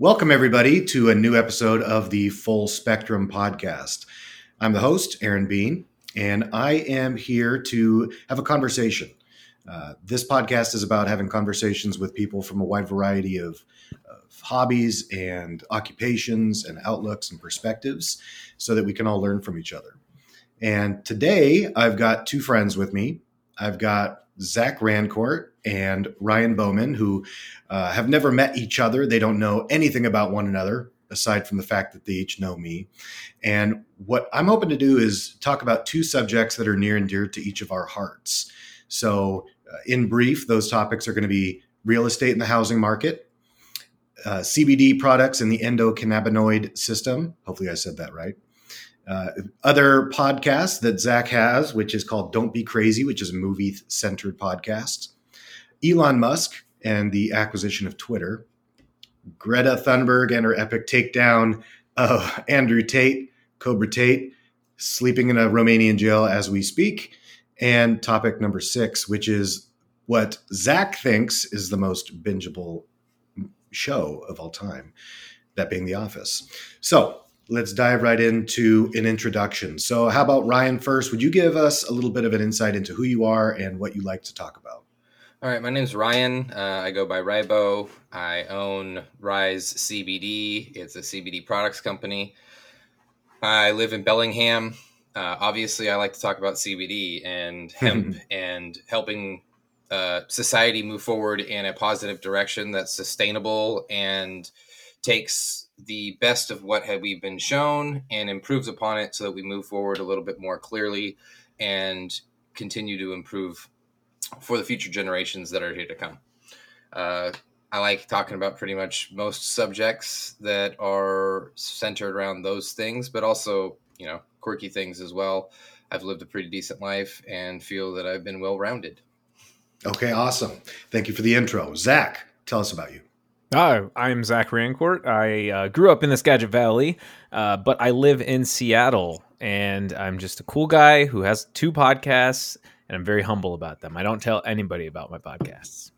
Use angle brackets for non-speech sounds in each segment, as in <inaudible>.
Welcome, everybody, to a new episode of the Full Spectrum Podcast. I'm the host, Aaron Bean, and I am here to have a conversation. Uh, this podcast is about having conversations with people from a wide variety of, of hobbies and occupations and outlooks and perspectives so that we can all learn from each other. And today I've got two friends with me. I've got Zach Rancourt and Ryan Bowman, who uh, have never met each other. They don't know anything about one another aside from the fact that they each know me. And what I'm hoping to do is talk about two subjects that are near and dear to each of our hearts. So, uh, in brief, those topics are going to be real estate in the housing market, uh, CBD products in the endocannabinoid system. Hopefully, I said that right. Uh, other podcasts that Zach has, which is called Don't Be Crazy, which is a movie centered podcast. Elon Musk and the acquisition of Twitter. Greta Thunberg and her epic takedown of <laughs> Andrew Tate, Cobra Tate, sleeping in a Romanian jail as we speak. And topic number six, which is what Zach thinks is the most bingeable show of all time, that being The Office. So let's dive right into an introduction. So, how about Ryan first? Would you give us a little bit of an insight into who you are and what you like to talk about? All right, my name is Ryan. Uh, I go by Rybo. I own Rise CBD. It's a CBD products company. I live in Bellingham. Uh, obviously, I like to talk about CBD and <laughs> hemp and helping uh, society move forward in a positive direction that's sustainable and takes the best of what had we been shown and improves upon it so that we move forward a little bit more clearly and continue to improve for the future generations that are here to come. Uh, I like talking about pretty much most subjects that are centered around those things, but also, you know, quirky things as well. I've lived a pretty decent life and feel that I've been well rounded. Okay, awesome. Thank you for the intro. Zach, tell us about you. Oh, I'm Zach Rancourt. I uh, grew up in the Skagit Valley, uh, but I live in Seattle, and I'm just a cool guy who has two podcasts, and I'm very humble about them. I don't tell anybody about my podcasts.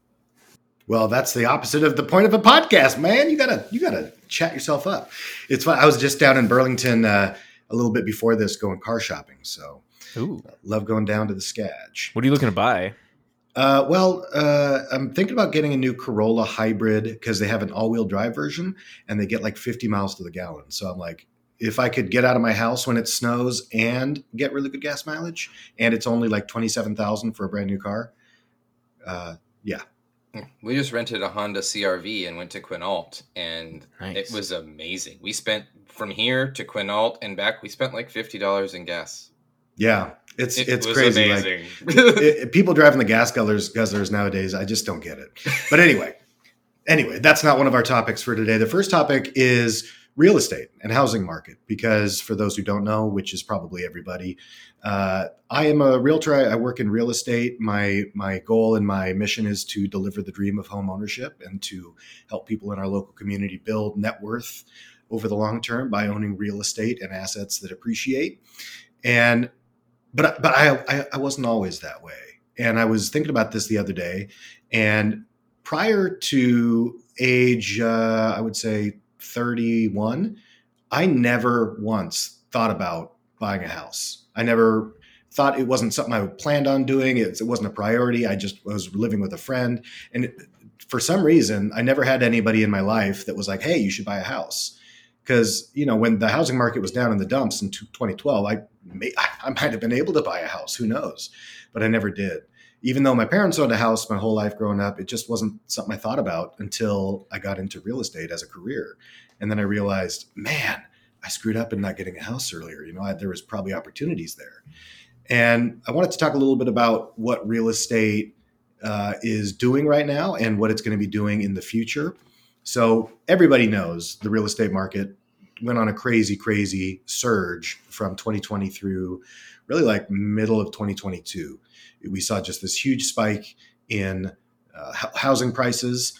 Well, that's the opposite of the point of a podcast, man. You gotta you gotta chat yourself up. It's fun. I was just down in Burlington uh, a little bit before this, going car shopping. So, Ooh. love going down to the Skag. What are you looking to buy? Uh, well, uh, I'm thinking about getting a new Corolla hybrid because they have an all-wheel drive version and they get like 50 miles to the gallon. So I'm like, if I could get out of my house when it snows and get really good gas mileage, and it's only like 27,000 for a brand new car, uh, yeah. We just rented a Honda CRV and went to Quinault, and Nice. it was amazing. We spent from here to Quinault and back. We spent like fifty dollars in gas. Yeah, it's It it's crazy. Like, it- it- people driving the gas guzzlers, guzzlers nowadays, I just don't get it. But anyway, anyway, that's not one of our topics for today. The first topic is real estate and housing market, because for those who don't know, which is probably everybody, uh, I am a realtor. I, I work in real estate. My my goal and my mission is to deliver the dream of home ownership and to help people in our local community build net worth over the long term by owning real estate and assets that appreciate. And but but I, I I wasn't always that way. And I was thinking about this the other day, and prior to age, uh, I would say thirty-one, I never once thought about buying a house. I never thought it wasn't something I planned on doing. It, it wasn't a priority. I just was living with a friend, and it, for some reason, I never had anybody in my life that was like, "Hey, you should buy a house." Because you know, when the housing market was down in the dumps in 2012, I I might have been able to buy a house. Who knows? But I never did. Even though my parents owned a house my whole life growing up, it just wasn't something I thought about until I got into real estate as a career. And then I realized, man, I screwed up in not getting a house earlier. You know, I, there was probably opportunities there. And I wanted to talk a little bit about what real estate uh, is doing right now and what it's going to be doing in the future. So everybody knows the real estate market went on a crazy, crazy surge from 2020 through really like middle of 2022. We saw just this huge spike in uh, housing prices,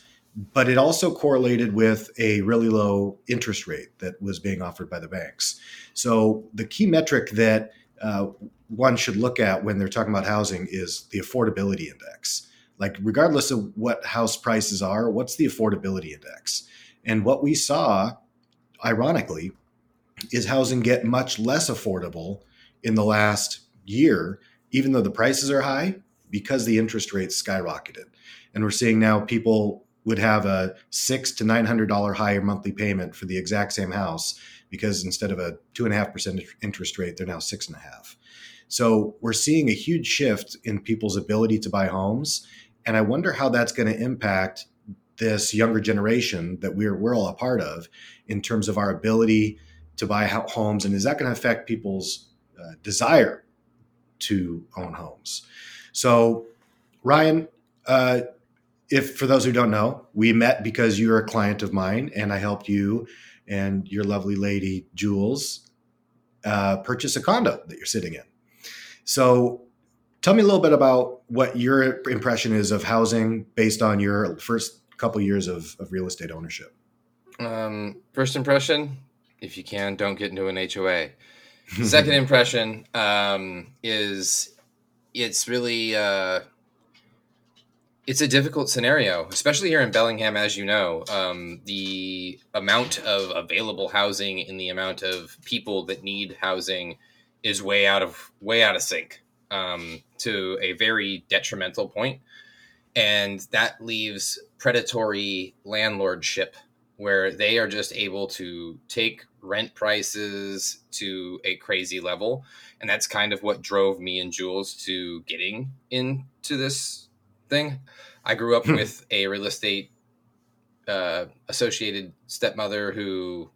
but it also correlated with a really low interest rate that was being offered by the banks. So the key metric that uh, one should look at when they're talking about housing is the affordability index. Like, regardless of what house prices are, what's the affordability index? And what we saw, ironically, is housing get much less affordable in the last year, even though the prices are high, because the interest rates skyrocketed. And we're seeing now people would have a six to nine hundred dollar higher monthly payment for the exact same house because instead of a two and a half percent interest rate, they're now six and a half. So we're seeing a huge shift in people's ability to buy homes. And I wonder how that's going to impact this younger generation that we're, we're all a part of in terms of our ability to buy homes. And is that going to affect people's uh, desire to own homes? So, Ryan, uh, if for those who don't know, we met because you're a client of mine and I helped you and your lovely lady, Jules, uh, purchase a condo that you're sitting in. So, tell me a little bit about what your impression is of housing based on your first couple years of, of real estate ownership. Um, first impression, if you can, don't get into an HOA. Second impression um, is it's really uh, it's a difficult scenario, especially here in Bellingham, as you know. Um, the amount of available housing and the amount of people that need housing is way out of way out of sync um, to a very detrimental point, and that leaves predatory landlordship where they are just able to take rent prices to a crazy level. And that's kind of what drove me and Jules to getting into this thing. I grew up hmm. with a real estate uh, associated stepmother who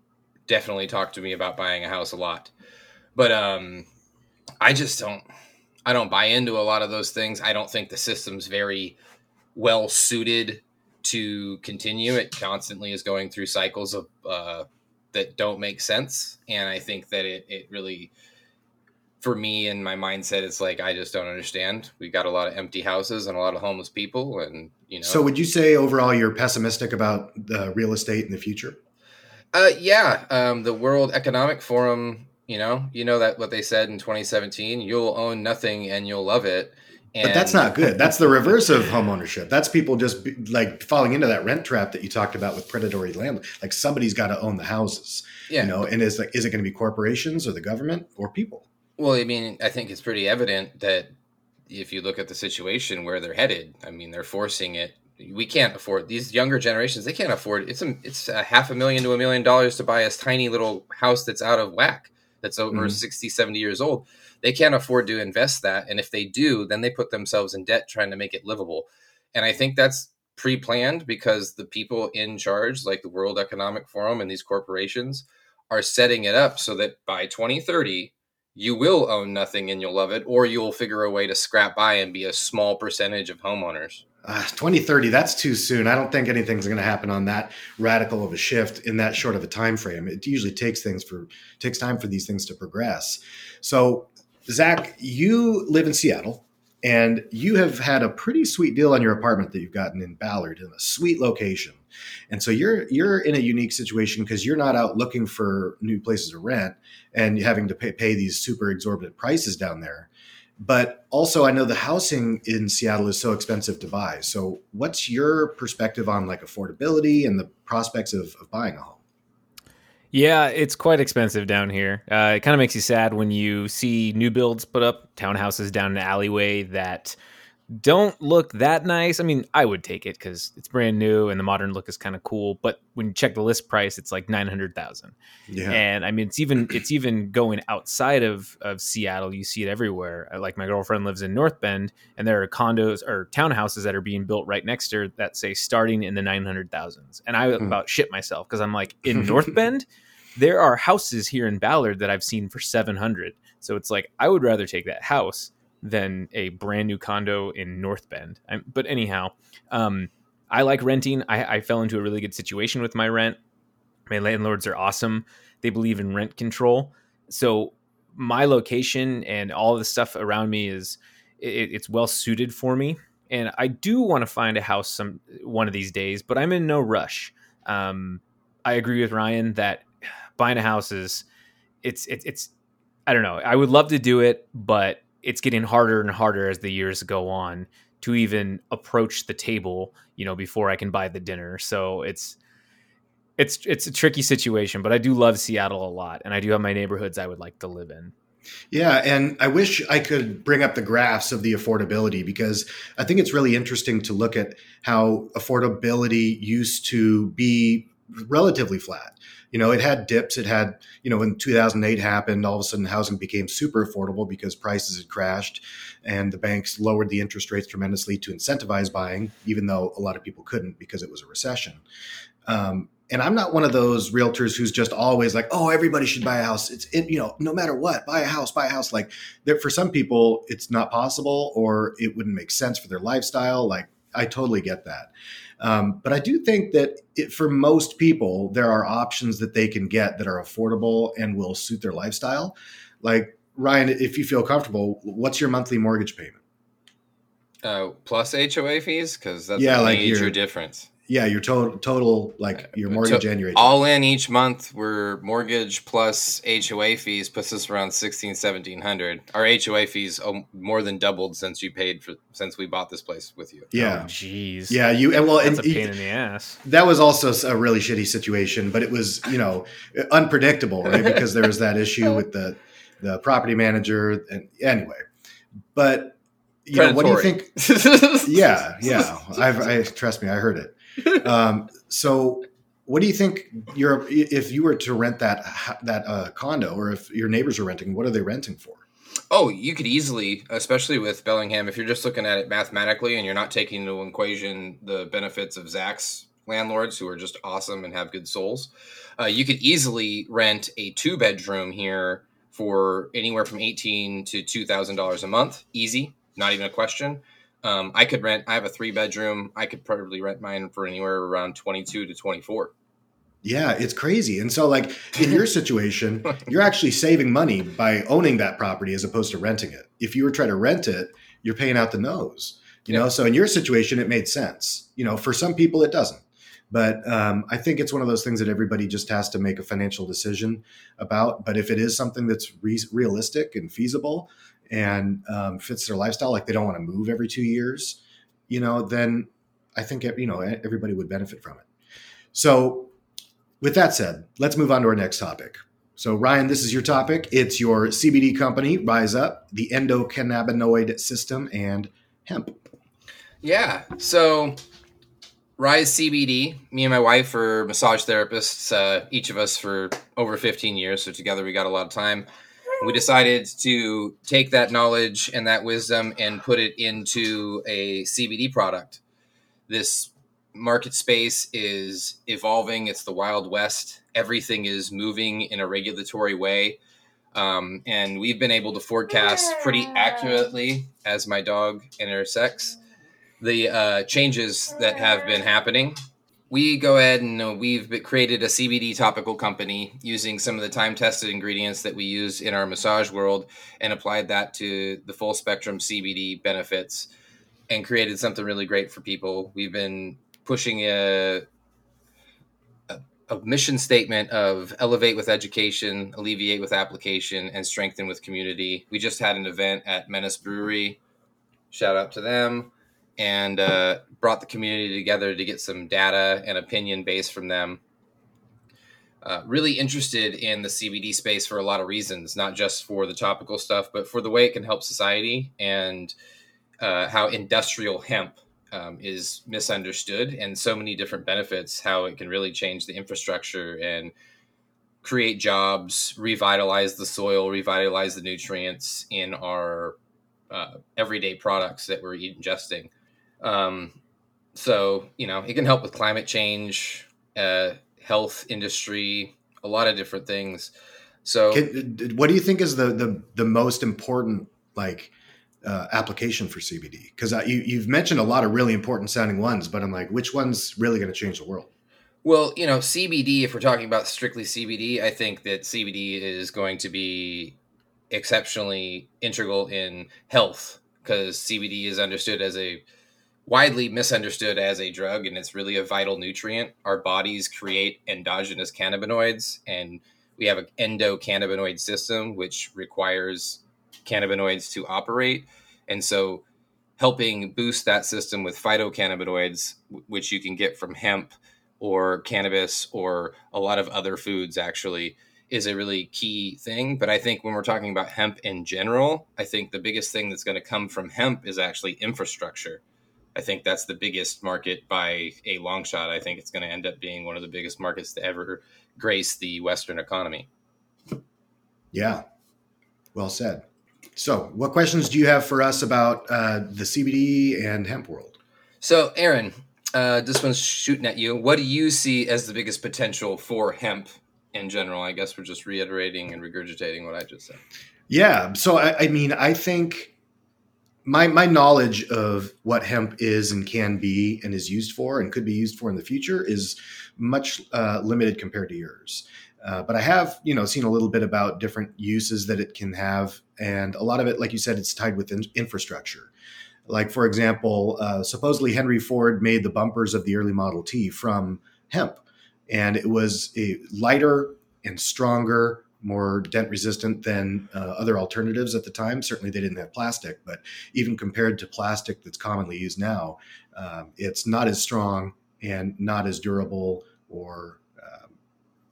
definitely talked to me about buying a house a lot. But um, I just don't I don't buy into a lot of those things. I don't think the system's very well suited to continue. It constantly is going through cycles of uh, that don't make sense, and I think that it it really, for me and my mindset, it's like I just don't understand. We've got a lot of empty houses and a lot of homeless people, and you know. So, would you say overall you're pessimistic about the real estate in the future? Uh, yeah, um, the World Economic Forum. You know, you know that what they said in 2017. You'll own nothing and you'll love it and but that's not good. That's the reverse of home ownership. That's people just be, like falling into that rent trap that you talked about with predatory land. Like somebody's got to own the houses. Yeah. You know, and is like is it going to be corporations or the government or people? Well, I mean, I think it's pretty evident that if you look at the situation where they're headed, I mean, they're forcing it. We can't afford these younger generations. They can't afford it's a it's a half a million to a million dollars to buy a tiny little house that's out of whack that's over mm-hmm. 60 70 years old they can't afford to invest that and if they do then they put themselves in debt trying to make it livable. And i think that's pre-planned because the people in charge like the world economic forum and these corporations are setting it up so that by 2030 you will own nothing and you'll love it or you'll figure a way to scrap by and be a small percentage of homeowners. Uh, 2030 that's too soon. I don't think anything's going to happen on that radical of a shift in that short of a time frame it usually takes things for takes time for these things to progress. So zach you live in seattle and you have had a pretty sweet deal on your apartment that you've gotten in ballard in a sweet location and so you're you're in a unique situation because you're not out looking for new places to rent and having to pay, pay these super exorbitant prices down there but also, I know the housing in Seattle is so expensive to buy. So, what's your perspective on like affordability and the prospects of, of buying a home? Yeah, it's quite expensive down here. Uh, it kind of makes you sad when you see new builds put up townhouses down an alleyway that don't look that nice. I mean, I would take it because it's brand new and the modern look is kind of cool. But when you check the list price, it's like nine hundred thousand. Yeah. And I mean, it's even it's even going outside of of Seattle. You see it everywhere. Uh, like my girlfriend lives in North Bend, and there are condos or townhouses that are being built right next to her that say starting in the nine hundred thousands. And I hmm. about shit myself because I'm like in <laughs> North Bend. There are houses here in Ballard that I've seen for 700. So it's like I would rather take that house than a brand new condo in North Bend. I'm, but anyhow, um, I like renting. I, I fell into a really good situation with my rent. My landlords are awesome. They believe in rent control. So my location and all the stuff around me is it, it's well suited for me. And I do want to find a house some one of these days, but I'm in no rush. Um, I agree with Ryan that buying a house is it's it's it's I don't know. I would love to do it, but it's getting harder and harder as the years go on to even approach the table, you know, before I can buy the dinner. So it's it's it's a tricky situation, but I do love Seattle a lot, and I do have my neighborhoods I would like to live in. Yeah, and I wish I could bring up the graphs of the affordability because I think it's really interesting to look at how affordability used to be relatively flat. You know, it had dips. It had, you know, when 2008 happened, all of a sudden housing became super affordable because prices had crashed and the banks lowered the interest rates tremendously to incentivize buying, even though a lot of people couldn't because it was a recession. Um, and I'm not one of those realtors who's just always like, oh, everybody should buy a house. It's it, you know, no matter what, buy a house, buy a house. Like for some people, it's not possible, or it wouldn't make sense for their lifestyle. Like I totally get that. Um, but I do think that it, for most people, there are options that they can get that are affordable and will suit their lifestyle. Like Ryan, if you feel comfortable, what's your monthly mortgage payment? Uh, plus HOA fees, because that's yeah, a like major difference yeah, your total total like uh, your mortgage so and your HOA. all in each month. We're mortgage plus HOA fees puts us around 16, 1700. Our HOA fees oh, more than doubled since you paid for since we bought this place with you. Yeah, oh, jeez. Oh, yeah, you and well, that's and, a pain in the ass. That was also a really shitty situation, but it was you know unpredictable, right? <laughs> because there was that issue with the the property manager, and anyway, but you know, what do you think? <laughs> yeah, yeah. I've, I trust me, I heard it. Um, so, what do you think? Your if you were to rent that that uh, condo, or if your neighbors are renting, what are they renting for? Oh, you could easily, especially with Bellingham, if you're just looking at it mathematically and you're not taking into equation the benefits of Zach's landlords who are just awesome and have good souls, uh, you could easily rent a two bedroom here for anywhere from eighteen to two thousand dollars a month, easy, not even a question. Um, I could rent. I have a three bedroom. I could probably rent mine for anywhere around twenty two to twenty four. Yeah, it's crazy. And so, like in your situation, <laughs> you're actually saving money by owning that property as opposed to renting it. If you were trying to rent it, you're paying out the nose. You yeah. know, so in your situation, it made sense. You know, for some people, it doesn't. But um, I think it's one of those things that everybody just has to make a financial decision about. But if it is something that's re- realistic and feasible, and um, fits their lifestyle, like they don't want to move every two years, you know, then I think you know everybody would benefit from it. So, with that said, let's move on to our next topic. So, Ryan, this is your topic. It's your CBD company, Rise Up, the endocannabinoid system, and hemp. Yeah. So, Rise CBD. Me and my wife are massage therapists. Uh, each of us for over 15 years. So together we got a lot of time we decided to take that knowledge and that wisdom and put it into a CBD product. This market space is evolving. It's the Wild West. Everything is moving in a regulatory way. Um, and we've been able to forecast pretty accurately as my dog intersects the uh, changes that have been happening we go ahead and uh, we've created a CBD topical company using some of the time tested ingredients that we use in our massage world and applied that to the full spectrum CBD benefits and created something really great for people. We've been pushing a, a, a mission statement of elevate with education, alleviate with application, and strengthen with community. We just had an event at Menace Brewery. Shout out to them and uh, brought the community together to get some data and opinion base from them. Uh, really interested in the CBD space for a lot of reasons, not just for the topical stuff, but for the way it can help society and uh, how industrial hemp um, is misunderstood and so many different benefits, how it can really change the infrastructure and create jobs, revitalize the soil, revitalize the nutrients in our uh, everyday products that we're ingesting. Um, so you know, it can help with climate change, uh, health industry, a lot of different things. So, can, what do you think is the the the most important like uh, application for CBD? Because you you've mentioned a lot of really important sounding ones, but I'm like, which one's really going to change the world? Well, you know, CBD. If we're talking about strictly CBD, I think that CBD is going to be exceptionally integral in health because CBD is understood as a widely misunderstood as a drug and it's really a vital nutrient. Our bodies create endogenous cannabinoids and we have an endocannabinoid system which requires cannabinoids to operate. And so helping boost that system with phytocannabinoids which you can get from hemp or cannabis or a lot of other foods actually is a really key thing. But I think when we're talking about hemp in general, I think the biggest thing that's going to come from hemp is actually infrastructure. I think that's the biggest market by a long shot. I think it's going to end up being one of the biggest markets to ever grace the Western economy. Yeah, well said. So, what questions do you have for us about uh, the CBD and hemp world? So, Aaron, uh, this one's shooting at you. What do you see as the biggest potential for hemp in general? I guess we're just reiterating and regurgitating what I just said. Yeah. So, I, I mean, I think my my knowledge of what hemp is and can be and is used for and could be used for in the future is much uh, limited compared to yours. Uh, but I have, you know, seen a little bit about different uses that it can have, and a lot of it, like you said, it's tied with in- infrastructure. Like, for example, uh, supposedly Henry Ford made the bumpers of the early Model T from hemp, and it was a lighter and stronger, more dent resistant than uh, other alternatives at the time. Certainly, they didn't have plastic, but even compared to plastic that's commonly used now, um, it's not as strong and not as durable or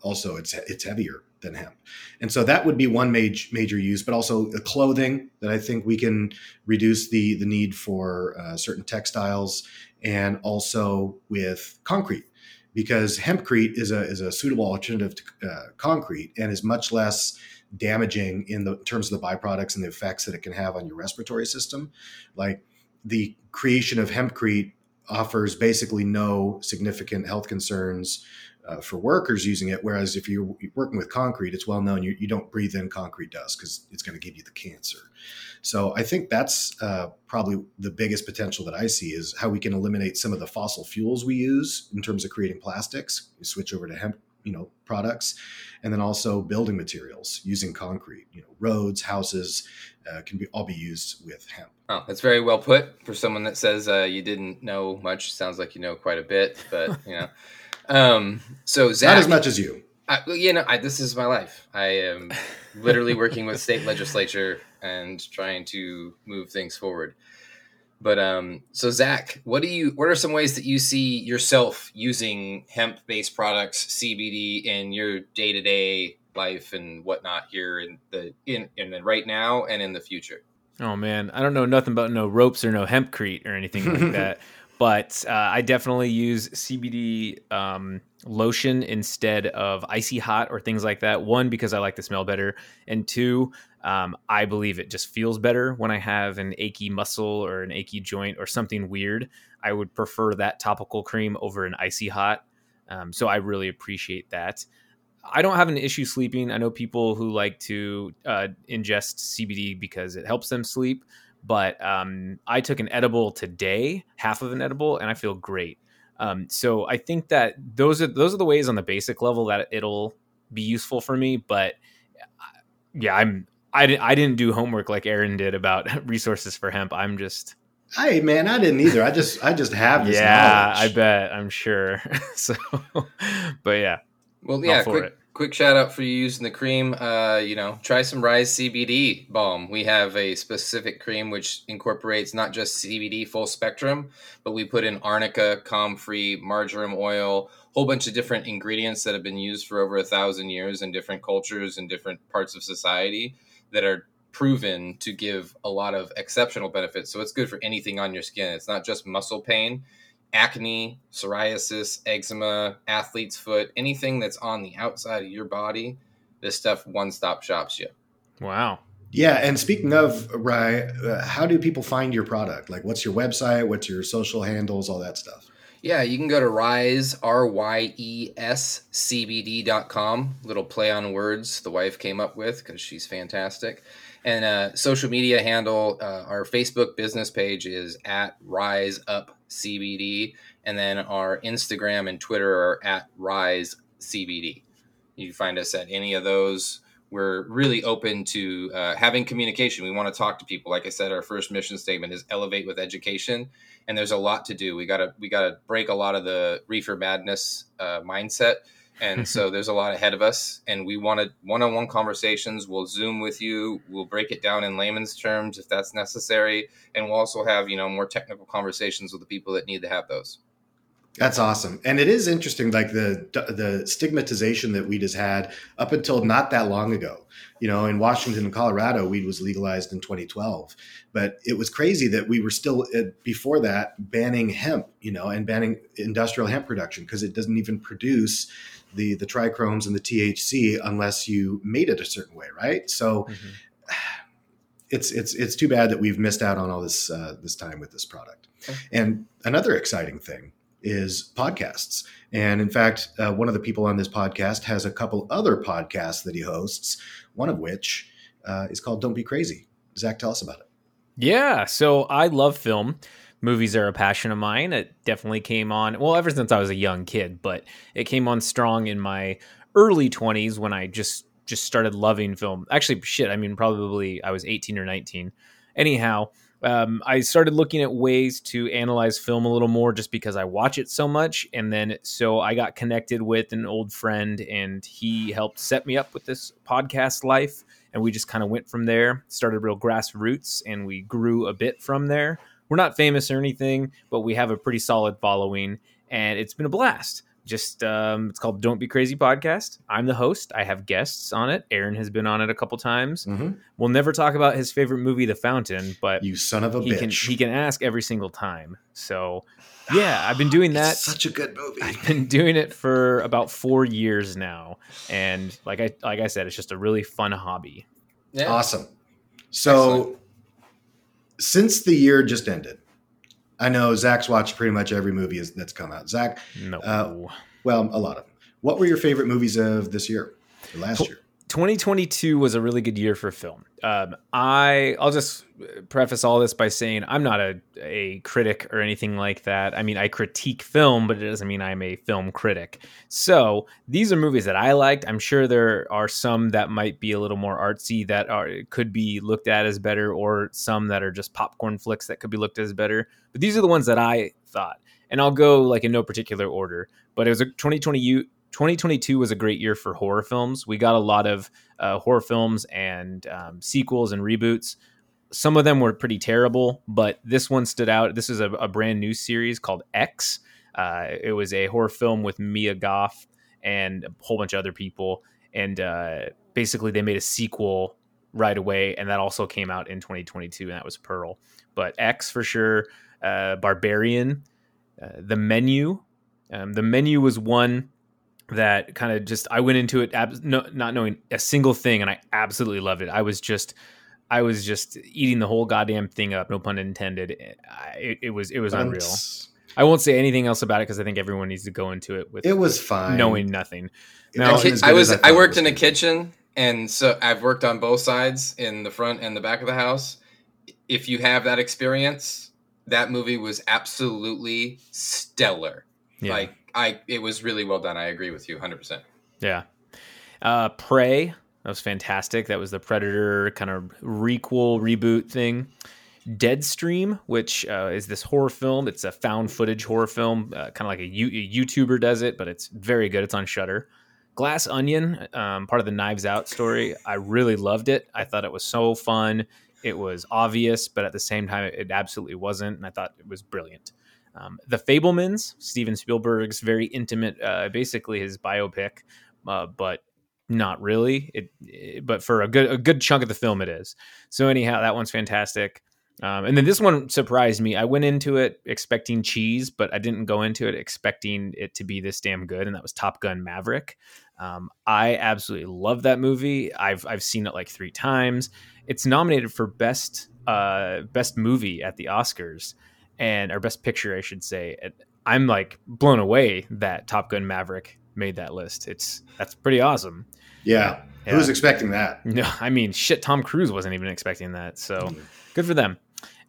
also it's it's heavier than hemp. And so that would be one major major use, but also clothing that I think we can reduce the the need for uh, certain textiles, and also with concrete, because hempcrete is a is a suitable alternative to uh, concrete and is much less damaging in the in terms of the byproducts and the effects that it can have on your respiratory system. Like the creation of hempcrete offers basically no significant health concerns uh, for workers using it. Whereas if you're working with concrete, it's well known you, you don't breathe in concrete dust because it's going to give you the cancer. So I think that's uh, probably the biggest potential that I see is how we can eliminate some of the fossil fuels we use in terms of creating plastics. You switch over to hemp, you know, products, and then also building materials using concrete. You know, roads, houses uh, can be all be used with hemp. Oh, that's very well put for someone that says uh, you didn't know much. Sounds like you know quite a bit, but you know. <laughs> Um, so Zach, not as much as you. I, you know, I, this is my life. I am literally working with state legislature and trying to move things forward. But um, so Zach, what do you? What are some ways that you see yourself using hemp-based products, CBD, in your day-to-day life and whatnot here in the in in the right now and in the future? Oh man, I don't know nothing about no ropes or no hempcrete or anything like <laughs> that but uh, I definitely use CBD um, lotion instead of icy hot or things like that. One, because I like the smell better, and two, um, I believe it just feels better when I have an achy muscle or an achy joint or something weird. I would prefer that topical cream over an icy hot. Um, so I really appreciate that. I don't have an issue sleeping. I know people who like to uh, ingest CBD because it helps them sleep but um, I took an edible today, half of an edible, and I feel great. Um, so I think that those are those are the ways on the basic level that it'll be useful for me. But uh, yeah, I'm I didn't I didn't do homework like Aaron did about <laughs> resources for hemp. I'm just Hey man, I didn't either. I just I just have this yeah, knowledge. I bet. I'm sure. <laughs> so, but yeah. Well, yeah. Quick, it quick shout out for you using the cream. Uh, you know, try some Rise CBD balm. We have a specific cream which incorporates not just CBD full spectrum, but we put in arnica, comfrey, marjoram oil, whole bunch of different ingredients that have been used for over a thousand years in different cultures and different parts of society that are proven to give a lot of exceptional benefits. So it's good for anything on your skin. It's not just muscle pain acne, psoriasis, eczema, athlete's foot, anything that's on the outside of your body, this stuff one stop shops you. Wow. Yeah, and speaking of Rye, uh, how do people find your product? Like, what's your website? What's your social handles? All that stuff. Yeah, you can go to Ryes, R Y E S CBD.com. Little play on words the wife came up with because she's fantastic. And uh, social media handle, uh, our Facebook business page is at Rise Up CBD, and then our Instagram and Twitter are at Rise CBD. You can find us at any of those. We're really open to uh, having communication. We want to talk to people. Like I said, our first mission statement is elevate with education, and there's a lot to do. We gotta we gotta break a lot of the reefer madness uh, mindset and so there's a lot ahead of us and we wanted one-on-one conversations we'll zoom with you we'll break it down in layman's terms if that's necessary and we'll also have you know more technical conversations with the people that need to have those. That's awesome, and it is interesting, like the the stigmatization that weed has had up until not that long ago. You know, in Washington and Colorado, weed was legalized in 2012, but it was crazy that we were still uh, before that banning hemp, you know, and banning industrial hemp production because it doesn't even produce the the trichomes and the THC unless you made it a certain way, right? So. Mm-hmm. It's, it's it's too bad that we've missed out on all this uh, this time with this product. And another exciting thing is podcasts. And in fact, uh, one of the people on this podcast has a couple other podcasts that he hosts, one of which uh, is called Don't Be Crazy. Zach, tell us about it. Yeah. So I love film. Movies are a passion of mine. It definitely came on, well, ever since I was a young kid, but it came on strong in my early 20s when I just just started loving film. Actually, shit, I mean, probably I was 18 or 19. Anyhow, um, I started looking at ways to analyze film a little more just because I watch it so much. And then so I got connected with an old friend and he helped set me up with this podcast life. And we just kind of went from there, started real grassroots, and we grew a bit from there. We're not famous or anything, but we have a pretty solid following, and it's been a blast just um, it's called Don't Be Crazy podcast. I'm the host. I have guests on it. Aaron has been on it a couple times. Mm-hmm. We'll never talk about his favorite movie, The Fountain, but you son of a he bitch, can, he can ask every single time. So yeah, I've been doing <sighs> that. such a good movie. I've been doing it for about four years now, and like I like I said, it's just a really fun hobby. Yeah. Awesome. So Excellent. Since the year just ended, I know Zach's watched pretty much every movie that's come out. Zach, no, uh, well, a lot of them. What were your favorite movies of this year or last year? 2022 was a really good year for film. Um, I I'll just preface all this by saying I'm not a a critic or anything like that. I mean, I critique film, but it doesn't mean I'm a film critic. So these are movies that I liked. I'm sure there are some that might be a little more artsy that are could be looked at as better, or some that are just popcorn flicks that could be looked at as better. But these are the ones that I thought, and I'll go like in no particular order. But it was a 2020 2022 was a great year for horror films. We got a lot of uh, horror films and um, sequels and reboots. Some of them were pretty terrible, but this one stood out. This is a, a brand new series called X. Uh, it was a horror film with Mia Goth and a whole bunch of other people. And uh, basically, they made a sequel right away, and that also came out in 2022, and that was Pearl. But X for sure, uh, Barbarian, uh, The Menu. Um, the Menu was one that kind of just I went into it ab- no, not knowing a single thing, and I absolutely loved it. I was just I was just eating the whole goddamn thing up, no pun intended. Eh, it, it was it was unreal. I won't say anything else about it because I think everyone needs to go into it with it was fine knowing nothing. Now, I was I, I worked in a kitchen, and so I've worked on both sides in the front and the back of the house. If you have that experience, that movie was absolutely stellar. Yeah. Like I it was really well done. I agree with you 100%. Yeah. Uh Prey, that was fantastic. That was the Predator kind of requel reboot thing. Deadstream, which uh, is this horror film. It's a found footage horror film, uh, kind of like a, U- a, YouTuber does it, but it's very good. It's on Shudder. Glass Onion, um, part of the Knives Out story. I really loved it. I thought it was so fun. It was obvious, but at the same time, it absolutely wasn't. And I thought it was brilliant. Um, the Fabelmans, Steven Spielberg's very intimate, uh, basically his biopic, uh, but not really. It, it, but for a good a good chunk of the film, it is. So anyhow, that one's fantastic. Um, and then this one surprised me. I went into it expecting cheese, but I didn't go into it expecting it to be this damn good. And that was Top Gun Maverick. Um, I absolutely love that movie. I've I've seen it like three times. It's nominated for best uh, best movie at the Oscars and our best picture, I should say. I'm like blown away that Top Gun Maverick made that list. It's that's pretty awesome. Yeah. yeah. Who's expecting that? <laughs> No, I mean, shit. Tom Cruise wasn't even expecting that. So mm. good for them.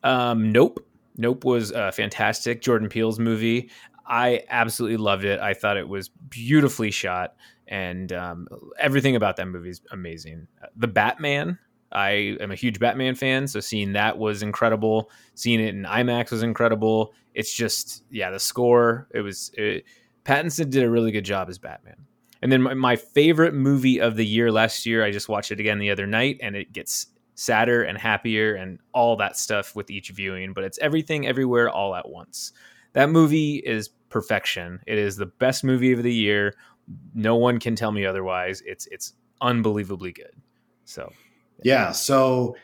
Um, nope. Nope was uh, fantastic. Jordan Peele's movie. I absolutely loved it. I thought it was beautifully shot, and um, everything about that movie is amazing. The Batman I am a huge Batman fan, so seeing that was incredible. Seeing it in IMAX was incredible. It's just, yeah, the score. It was it, Pattinson did a really good job as Batman. And then my, my favorite movie of the year last year, I just watched it again the other night, and it gets sadder and happier and all that stuff with each viewing. But it's everything, everywhere, all at once. That movie is perfection. It is the best movie of the year. No one can tell me otherwise. It's it's unbelievably good. So Yeah. So,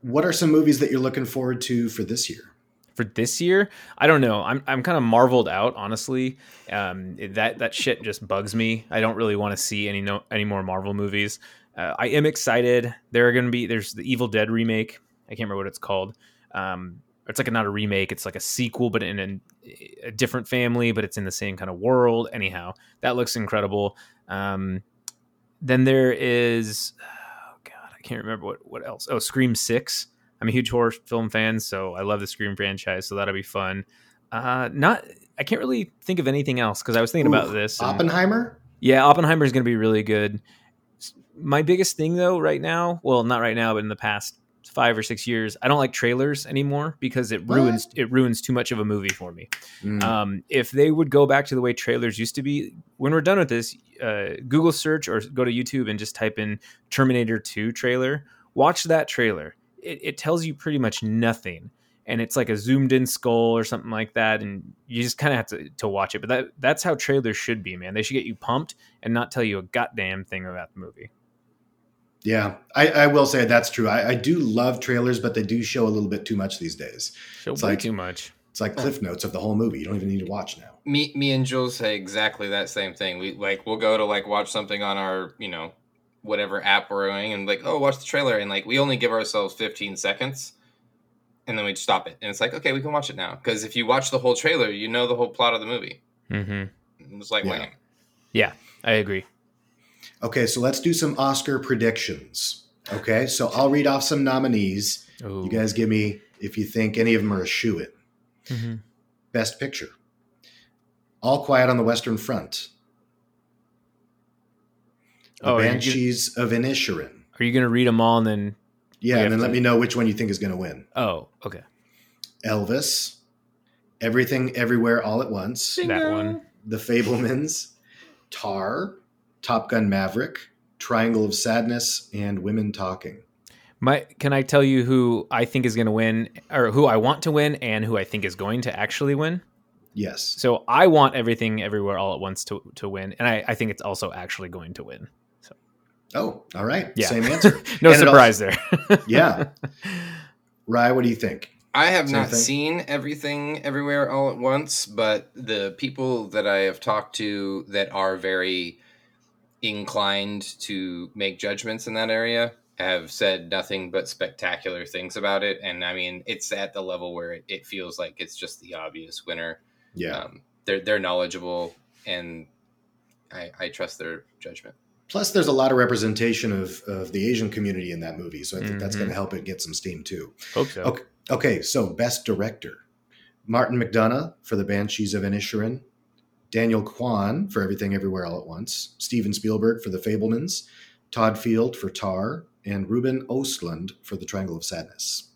what are some movies that you're looking forward to for this year? for this year, I don't know. I'm I'm kind of marveled out, honestly. Um, that that shit just bugs me. I don't really want to see any no any more Marvel movies. Uh, I am excited. There are going to be there's the Evil Dead remake. I can't remember what it's called. Um, it's like a, not a remake. It's like a sequel, but in a, different family, but it's in the same kind of world. Anyhow, that looks incredible. Um, then there is, can't remember what what else. Oh, Scream Six. I'm a huge horror film fan, so I love the Scream franchise. So that'll be fun. Uh, not, I can't really think of anything else because I was thinking Ooh, about this. and- Oppenheimer? yeah, Oppenheimer is going to be really good. My biggest thing, though, right now, well, not right now, but in the past five or six years, I don't like trailers anymore because it What? ruins it ruins too much of a movie for me. Mm. Um, if they would go back to the way trailers used to be, when we're done with this, uh, Google search or go to YouTube and just type in Terminator 2 trailer. Watch that trailer. It, it tells you pretty much nothing. And it's like a zoomed in skull or something like that. And you just kind of have to, to watch it. But that that's how trailers should be, man. They should get you pumped and not tell you a goddamn thing about the movie. Yeah, I, I will say that's true. I, I do love trailers, but they do show a little bit too much these days. Show It's way like- too much. It's like cliff notes of the whole movie. You don't even need to watch now. me me and Jules say exactly that same thing. We like we'll go to like watch something on our you know whatever app we're in and like oh watch the trailer and like we only give ourselves 15 seconds and then we stop it and it's like okay we can watch it now because if you watch the whole trailer you know the whole plot of the movie. Mm-hmm. It's like Yeah. lame. Yeah, I agree. Okay, so let's do some Oscar predictions. Okay, so I'll read off some nominees. Ooh. You guys give me if you think any of them are a shoe in. Mhm. Best Picture. All Quiet on the Western Front. The Oh, are you, Banshees of Inisherin. are you gonna read them all and then? Yeah, and have then let me know which one you think is going to win. Oh, okay, Elvis. Everything Everywhere All at Once. that one. The Fabelmans. Tar. Top Gun Maverick. Triangle of Sadness and Women Talking. My, can I tell you who I think is going to win, or who I want to win, and who I think is going to actually win? Yes. So I want everything, everywhere, all at once to to win, and I, I think it's also actually going to win. Oh, all right. Yeah. Same answer. <laughs> no And it surprise there. <laughs> yeah. Rye, what do you think? I have Same not thing? seen everything everywhere all at once, but the people that I have talked to that are very inclined to make judgments in that area have said nothing but spectacular things about it. And I mean, it's at the level where it, it feels like it's just the obvious winner. Yeah. Um, they're they're knowledgeable, and I, I trust their judgment. Plus, there's a lot of representation of, of the Asian community in that movie. So I think that's Mhm. going to help it get some steam too. Hope so. Okay. Okay, so best director Martin McDonagh for The Banshees of Inisherin, Daniel Kwan for Everything Everywhere All at Once, Steven Spielberg for The Fabelmans, Todd Field for Tar, and Ruben Ostlund for The Triangle of Sadness.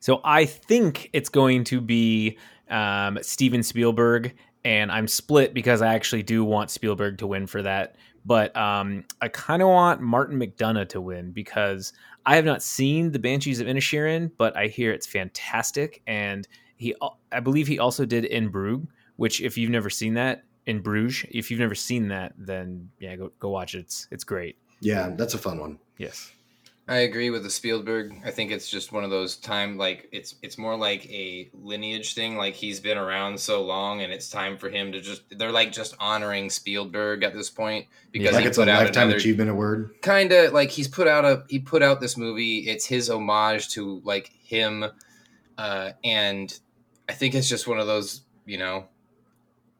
So I think it's going to be um, Steven Spielberg, and I'm split because I actually do want Spielberg to win for that. But um, I kind of want Martin McDonagh to win because I have not seen The Banshees of Inisherin, but I hear it's fantastic, and he, I believe he also did In Bruges, which if you've never seen that in Bruges, if you've never seen that, then yeah, go go watch it. It's it's great. Yeah, that's a fun one. Yes. I agree with the Spielberg. I think it's just one of those time like it's it's more like a lineage thing. Like he's been around so long, and it's time for him to just. They're like just honoring Spielberg at this point because like he it's a put out Lifetime another Achievement Award. kind of like he's put out a he put out this movie. It's his homage to like him, uh, and I think it's just one of those you know.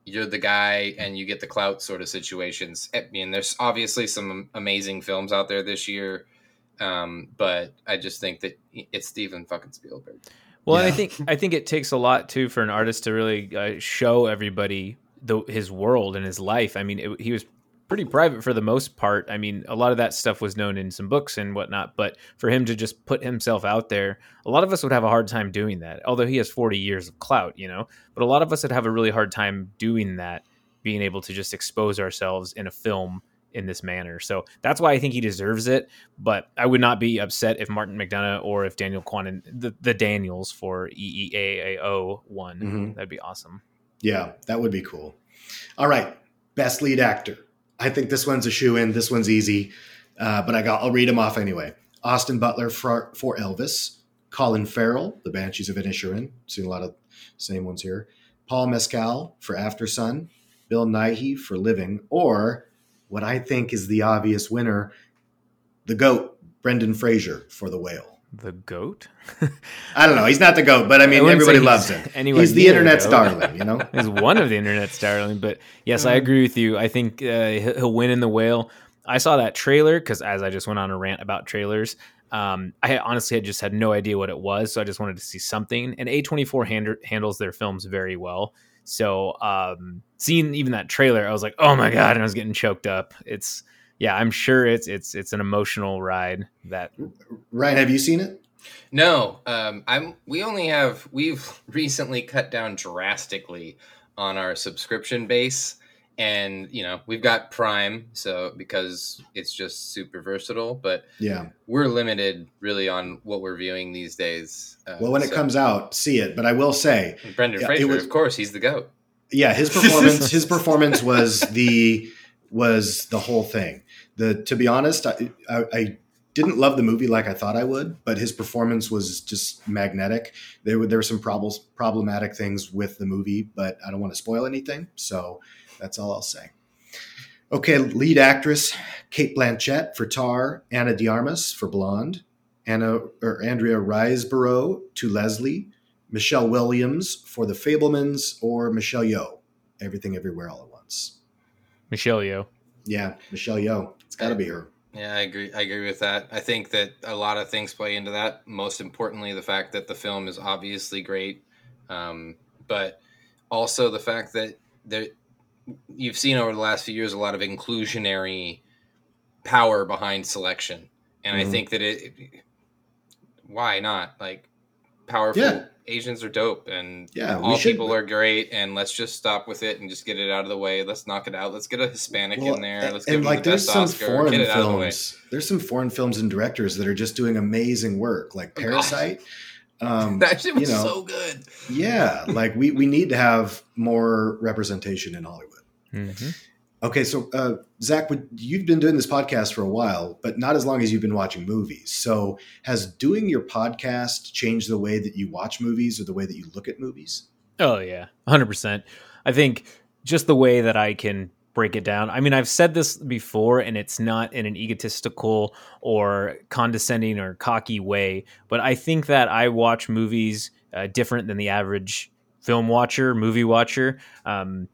You're the guy, and you get the clout sort of situations. I mean, there's obviously some amazing films out there this year, um, but I just think that it's Steven fucking Spielberg. Well, and I think I think it takes a lot too for an artist to really uh, show everybody the, his world and his life. I mean, it, he was pretty private for the most part. I mean, a lot of that stuff was known in some books and whatnot. But for him to just put himself out there, a lot of us would have a hard time doing that. Although he has forty years of clout, you know, but a lot of us would have a really hard time doing that, being able to just expose ourselves in a film in this manner. So that's why I think he deserves it. But I would not be upset if Martin McDonagh or if Daniel Kwan and the, the Daniels for E EEAAO won. Mhm. That'd be awesome. Yeah, that would be cool. All right, best lead actor. I think this one's a shoe in. This one's easy, uh, but I got, I'll read them off anyway. Austin Butler for, for Elvis, Colin Farrell, The Banshees of Inisherin. Seen a lot of same ones here. Paul Mescal for Aftersun, Bill Nighy for Living, or what I think is the obvious winner, the GOAT, Brendan Fraser for The Whale. The goat? I don't know. He's not the goat, but I mean, I everybody loves him. <laughs> anywhere He's the internet's darling, you know? <laughs> He's one of the internet's darling. But yes, I agree with you. I think uh, he'll he'll win in the whale. I saw that trailer because as I just went on a rant about trailers, um, I honestly had just had no idea what it was, so I just wanted to see something. And A24 hand- handles their films very well. So um, seeing even that trailer, I was like, "Oh my god!" and I was getting choked up. It's yeah, I'm sure it's it's it's an emotional ride. That Ryan, have you seen it? No, um, I'm. We only have. We've <laughs> recently cut down drastically on our subscription base, and you know we've got Prime, so because it's just super versatile. But Yeah. we're limited really on what we're viewing these days. Uh, Well, when it comes out, see it. But I will say, Brendan yeah, Fraser, was- of course, he's the goat. yeah, his performance, his performance was the was the whole thing. The to be honest, I, I, I didn't love the movie like I thought I would, but his performance was just magnetic. There were there were some problems, problematic things with the movie, but I don't want to spoil anything, so that's all I'll say. Okay, lead actress Cate Blanchett for Tar, Ana de Armas for Blonde, Anna or Andrea Riseborough to Leslie, Michelle Williams for The Fabelmans, or Michelle Yeoh, Everything Everywhere All at Once. Michelle Yeoh. Yeah, Michelle Yeoh. It's got to be her. Yeah, I agree. I agree with that. I think that a lot of things play into that. Most importantly, the fact that the film is obviously great, um, but also the fact that there you've seen over the last few years a lot of inclusionary power behind selection, and I Mhm. think that it. Why not? Like powerful Yeah. Asians are dope, and Yeah, all should- people are great. And let's just stop with it and just get it out of the way. Let's knock it out. Let's get a Hispanic Well, in there. Let's give and them like the there's best some Oscar. foreign Get it out of the way. films. There's some foreign films and directors that are just doing amazing work, like Oh, Parasite. Um, <laughs> That shit was you know, so good. yeah, like we we need to have more representation in Hollywood. hmm Okay, so uh, Zach, you've been doing this podcast for a while, but not as long as you've been watching movies. So, has doing your podcast changed the way that you watch movies or the way that you look at movies? Oh yeah, hundred percent. I think just the way that I can break it down. I mean, I've said this before, and it's not in an egotistical or condescending or cocky way, but I think that I watch movies uh, different than the average film watcher, movie watcher. Um,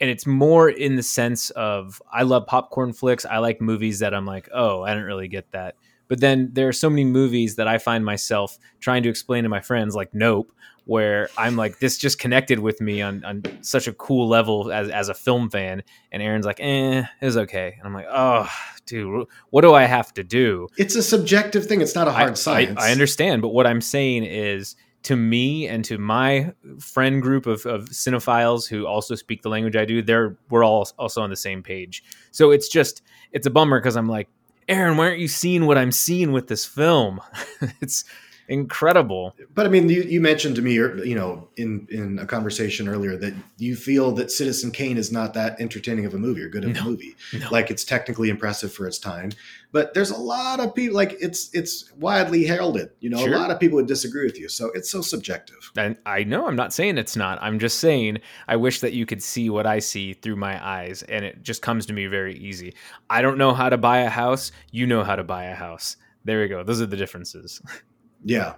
and it's more in the sense of I love popcorn flicks. I like movies that I'm like, oh, I didn't really get that. But then there are so many movies that I find myself trying to explain to my friends, like Nope, where I'm like, this just connected with me on, on such a cool level as, as a film fan. And Aaron's like, eh, it was okay. And I'm like, oh, dude, what do I have to do? It's a subjective thing. It's not a hard I, science. I, I understand, but what I'm saying is to me and to my friend group of, of cinephiles who also speak the language I do, they're we're all also on the same page. So it's just it's a bummer because I'm like, Aaron, why aren't you seeing what I'm seeing with this film? <laughs> it's incredible. But I mean, you, you mentioned to me, er, you know, in in a conversation earlier that you feel that Citizen Kane is not that entertaining of a movie or good of a movie. No. Like it's technically impressive for its time, but there's a lot of people like it's it's widely heralded. You know, Sure. a lot of people would disagree with you, so it's so subjective. And I know I'm not saying it's not. I'm just saying I wish that you could see what I see through my eyes, and it just comes to me very easy. I don't know how to buy a house. You know how to buy a house. There we go. Those are the differences. <laughs> Yeah.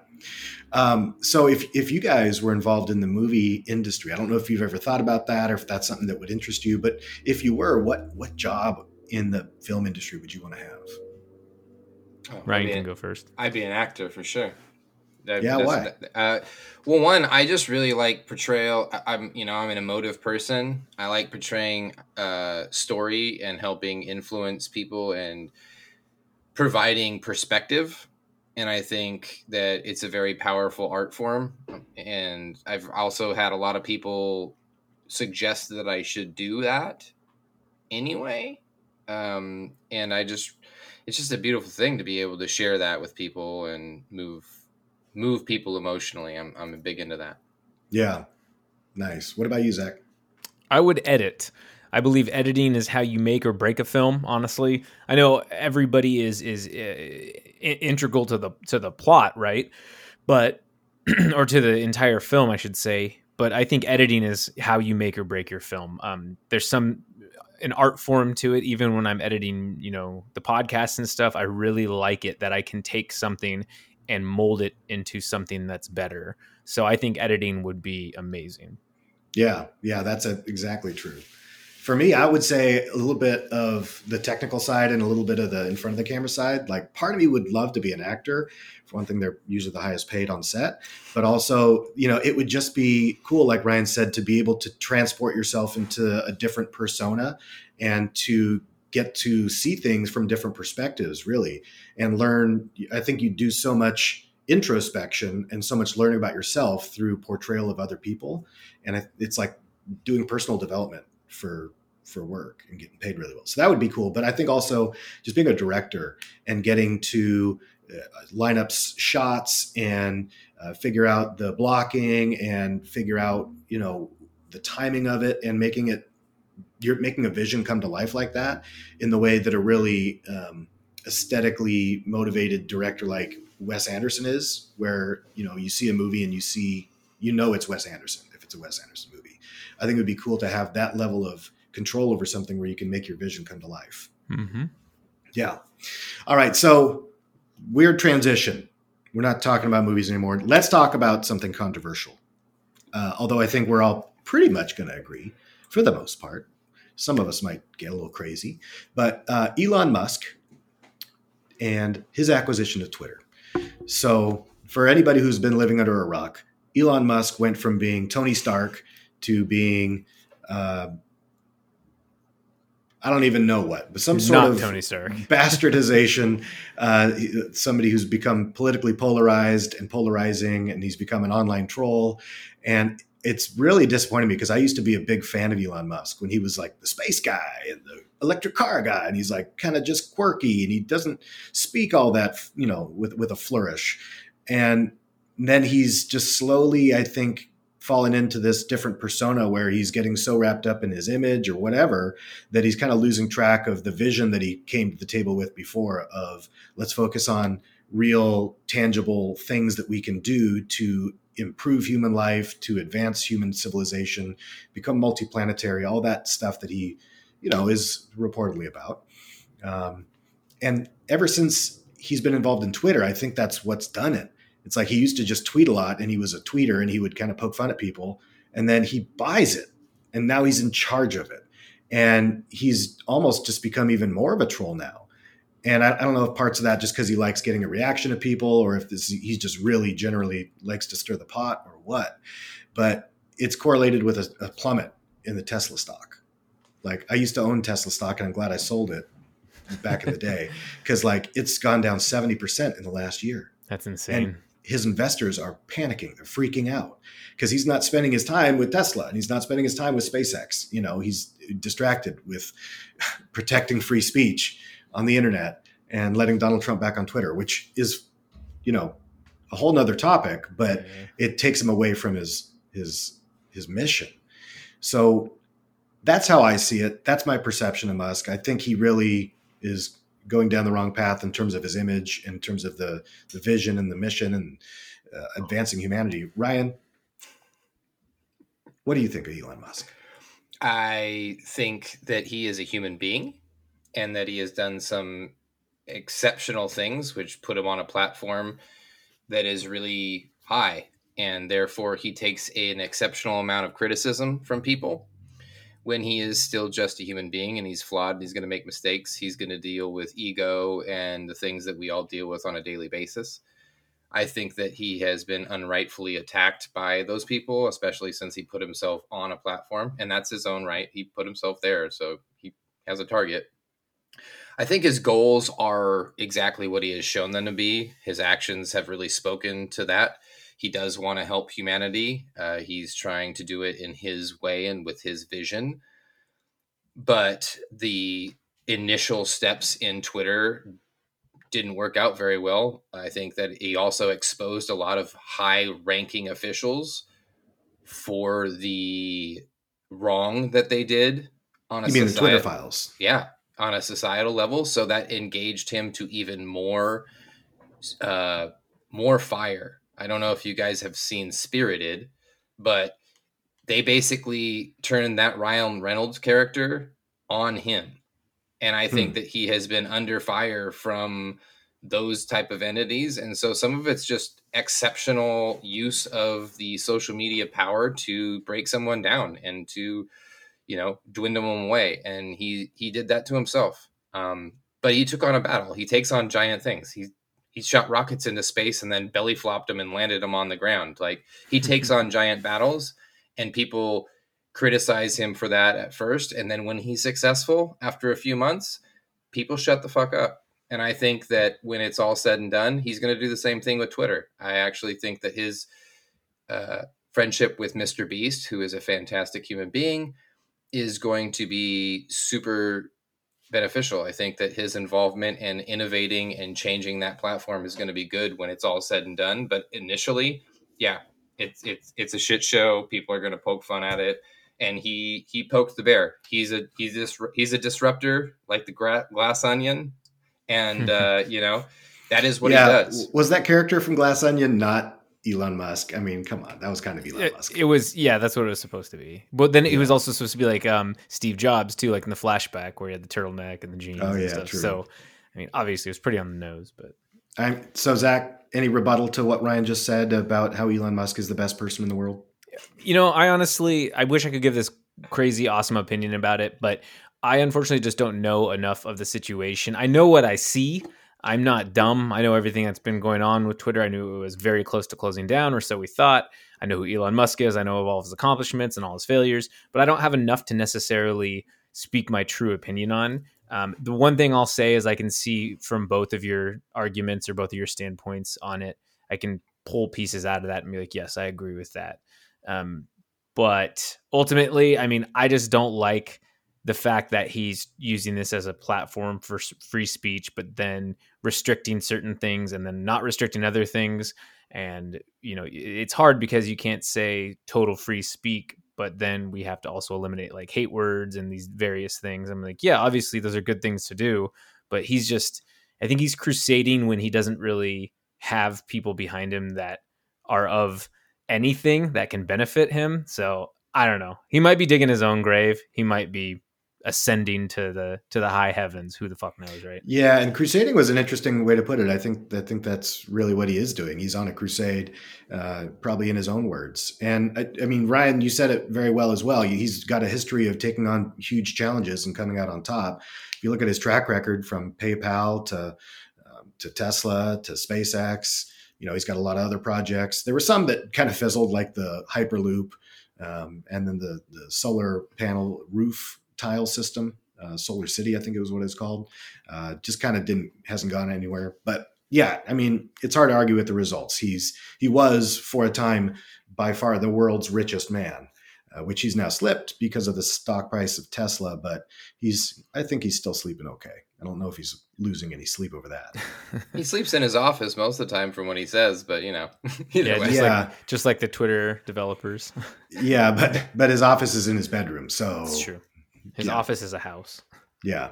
Um, so if if you guys were involved in the movie industry, I don't know if you've ever thought about that or if that's something that would interest you, but if you were, what what job in the film industry would you want to have? Oh, I'd Ryan can an- go first. I'd be an actor for sure. That- Yeah, that's- Uh, well, one, I just really like portrayal. I, I'm, you know, I'm an emotive person. I like portraying uh, story and helping influence people and providing perspective. And I think that it's a very powerful art form. And I've also had a lot of people suggest that I should do that anyway. Um, and I just, it's just a beautiful thing to be able to share that with people and move move people emotionally. I'm I'm big into that. Yeah. Nice. What about you, Zach? I would edit. I believe editing is how you make or break a film. Honestly, I know everybody is is uh, integral to the to the plot, right? But <clears throat> or to the entire film, I should say. But I think editing is how you make or break your film. Um, there's some an art form to it. Even when I'm editing, you know, the podcast and stuff, I really like it that I can take something and mold it into something that's better. So I think editing would be amazing. Yeah, yeah, that's a, exactly true. For me, I would say a little bit of the technical side and a little bit of the in front of the camera side. Like, part of me would love to be an actor. For one thing, they're usually the highest paid on set, but also, you know, it would just be cool, like Ryan said, to be able to transport yourself into a different persona and to get to see things from different perspectives, really, and learn. I think you do so much introspection and so much learning about yourself through portrayal of other people and it's like doing personal development for for work and getting paid really well so that would be cool but i think also just being a director and getting to uh, line up shots and uh, figure out the blocking and figure out you know the timing of it and making it you're making a vision come to life like that in the way that a really um, aesthetically motivated director like Wes Anderson is, where you know you see a movie and you see you know it's Wes Anderson if it's a Wes Anderson movie. I think it would be cool to have that level of control over something where you can make your vision come to life. Mm-hmm. Yeah. All right. So weird transition. We're not talking about movies anymore. Let's talk about something controversial. Uh, although I think we're all pretty much going to agree for the most part. Some of us might get a little crazy, but uh, Elon Musk and his acquisition of Twitter. So, for anybody who's been living under a rock, Elon Musk went from being Tony Stark to being uh, I don't even know what, but some sort Not of Tony Stark <laughs> bastardization. Uh, somebody who's become politically polarized and polarizing, and he's become an online troll. And it's really disappointing me because I used to be a big fan of Elon Musk when he was like the space guy and the electric car guy, and he's like kind of just quirky and he doesn't speak all that, you know, with with a flourish. And then he's just slowly, I think, fallen into this different persona where he's getting so wrapped up in his image or whatever that he's kind of losing track of the vision that he came to the table with before of let's focus on real tangible things that we can do to improve human life to advance human civilization become multiplanetary all that stuff that he you know, is reportedly about. Um, and ever since he's been involved in Twitter, I think that's what's done it. It's like he used to just tweet a lot and he was a tweeter and he would kind of poke fun at people. And then he buys it and now he's in charge of it. And he's almost just become even more of a troll now. And I, I don't know if parts of that just because he likes getting a reaction of people or if this, he's just really generally likes to stir the pot or what. But it's correlated with a, a plummet in the Tesla stock. Like I used to own Tesla stock, and I'm glad I sold it back in the <laughs> day because like it's gone down 70% in the last year. That's insane. And his investors are panicking. They're freaking out because he's not spending his time with Tesla and he's not spending his time with SpaceX. You know, he's distracted with <laughs> protecting free speech on the internet and letting Donald Trump back on Twitter, which is, you know, a whole nother topic, but mm-hmm. it takes him away from his his his mission. So that's how I see it. That's my perception of Musk. I think he really is going down the wrong path in terms of his image, in terms of the the vision and the mission and uh, advancing humanity. Ryan, what do you think of Elon Musk? I think that he is a human being and that he has done some exceptional things which put him on a platform that is really high and therefore he takes an exceptional amount of criticism from people when he is still just a human being and he's flawed and he's going to make mistakes. He's going to deal with ego and the things that we all deal with on a daily basis. I think that he has been unrightfully attacked by those people, especially since he put himself on a platform, and that's his own right. He put himself there, so he has a target. I think his goals are exactly what he has shown them to be. His actions have really spoken to that. He does want to help humanity. Uh, he's trying to do it in his way and with his vision. But the initial steps in Twitter didn't work out very well. I think that he also exposed a lot of high ranking officials for the wrong that they did on a You mean the Twitter files? yeah on a societal level so that engaged him to even more uh more fire i don't know if you guys have seen spirited but they basically turned that ryan reynolds character on him. And i think that he has been under fire from those type of entities. And so some of it's just exceptional use of the social media power to break someone down and to you know dwindle them away. And he he did that to himself. Um but he took on a battle. He takes on giant things. He he shot rockets into space and then belly flopped them and landed them on the ground. Like he <laughs> takes on giant battles and people criticize him for that at first. And then when he's successful after a few months people shut the fuck up. And i think that when it's all said and done he's going to do the same thing with twitter. I actually think that his uh, friendship with mr beast who is a fantastic human being is going to be super beneficial. I think that his involvement in innovating and changing that platform is going to be good when it's all said and done. But initially, yeah, it's it's it's a shit show. People are going to poke fun at it, and he he poked the bear. He's a he's this he's a disruptor like the gra- glass onion, and <laughs> uh, you know that is what he does. Was that character from Glass Onion not Elon Musk? I mean, come on, that was kind of Elon It, Musk. it was yeah, that's what it was supposed to be. But then it was also supposed to be like um, Steve Jobs too, like in the flashback where he had the turtleneck and the jeans. Oh, and yeah, stuff. true. So, I mean, obviously it was pretty on the nose, but I'm, so, Zach, any rebuttal to what Ryan just said about how Elon Musk is the best person in the world? you know, I honestly, I wish I could give this crazy awesome opinion about it, but I unfortunately just don't know enough of the situation. I know what I see. I'm not dumb. I know everything that's been going on with Twitter. I knew it was very close to closing down, or so we thought. I know who Elon Musk is. I know of all of his accomplishments and all his failures, but I don't have enough to necessarily speak my true opinion on. Um, the one thing I'll say is I can see from both of your arguments or both of your standpoints on it, I can pull pieces out of that and be like, yes, I agree with that. Um, but ultimately, I mean, I just don't like the fact that he's using this as a platform for free speech, but then restricting certain things and then not restricting other things. And, you know, it's hard because you can't say total free speak, but then we have to also eliminate like hate words and these various things. I'm like, yeah, obviously those are good things to do, but he's just, I think he's crusading when he doesn't really have people behind him that are of anything that can benefit him. So I don't know. He might be digging his own grave. He might be ascending to the to the high heavens. Who the fuck knows, right? Yeah, and crusading was an interesting way to put it. I think I think that's really what he is doing. He's on a crusade, uh, probably in his own words. And I, I mean, Ryan, you said it very well as well. He's got a history of taking on huge challenges and coming out on top. If you look at his track record from PayPal to um, to Tesla to SpaceX, you know, he's got a lot of other projects. There were some that kind of fizzled, like the Hyperloop, um, and then the the solar panel roof tile system, uh, Solar City, I think it was what it's called. Uh, just kind of didn't hasn't gone anywhere. But yeah, I mean, it's hard to argue with the results. He's he was for a time by far the world's richest man, uh, which he's now slipped because of the stock price of Tesla. But he's I think he's still sleeping okay. I don't know if he's losing any sleep over that. <laughs> He sleeps in his office most of the time, from what he says. But you know, <laughs> yeah, way. just Yeah. like just like the Twitter developers. yeah, but but his office is in his bedroom, so That's true. His Yeah. office is a house. Yeah.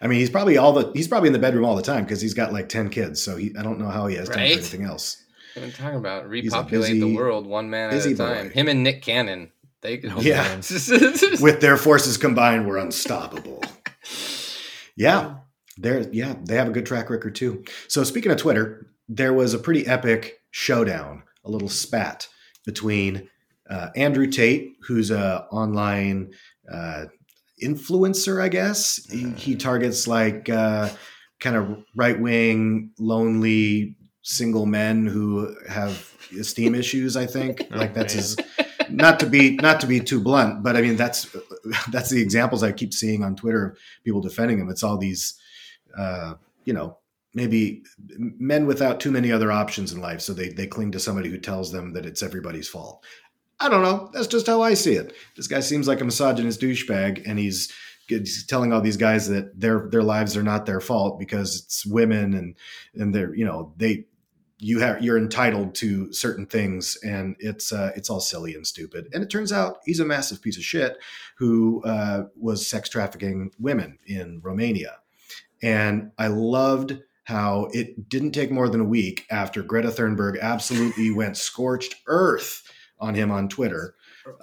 I mean, he's probably all the he's probably in the bedroom all the time because he's got like ten kids. So he I don't know how he has time Right? for anything else. What I'm talking about repopulate busy- the world one man at a time. boy. Him and Nick Cannon, they could. Oh, Yeah. <laughs> With their forces combined, we're unstoppable. Yeah, they're yeah they have a good track record too. So speaking of Twitter, there was a pretty epic showdown, a little spat between uh, Andrew Tate, who's a online uh, influencer, I guess. He, he targets like uh, kind of right wing, lonely single men who have esteem issues. I think Oh, <laughs> like that's man. his. Not to be not to be too blunt, but I mean that's <laughs> that's the examples I keep seeing on Twitter of people defending him. It's all these, uh, you know, maybe men without too many other options in life, so they they cling to somebody who tells them that it's everybody's fault. I don't know. That's just how I see it. This guy seems like a misogynist douchebag, and he's, he's telling all these guys that their their lives are not their fault because it's women and and they're you know they you have you're entitled to certain things and it's uh, it's all silly and stupid and it turns out he's a massive piece of shit who uh, was sex trafficking women in romania and i loved how it didn't take more than a week after greta thunberg absolutely went scorched earth on him on twitter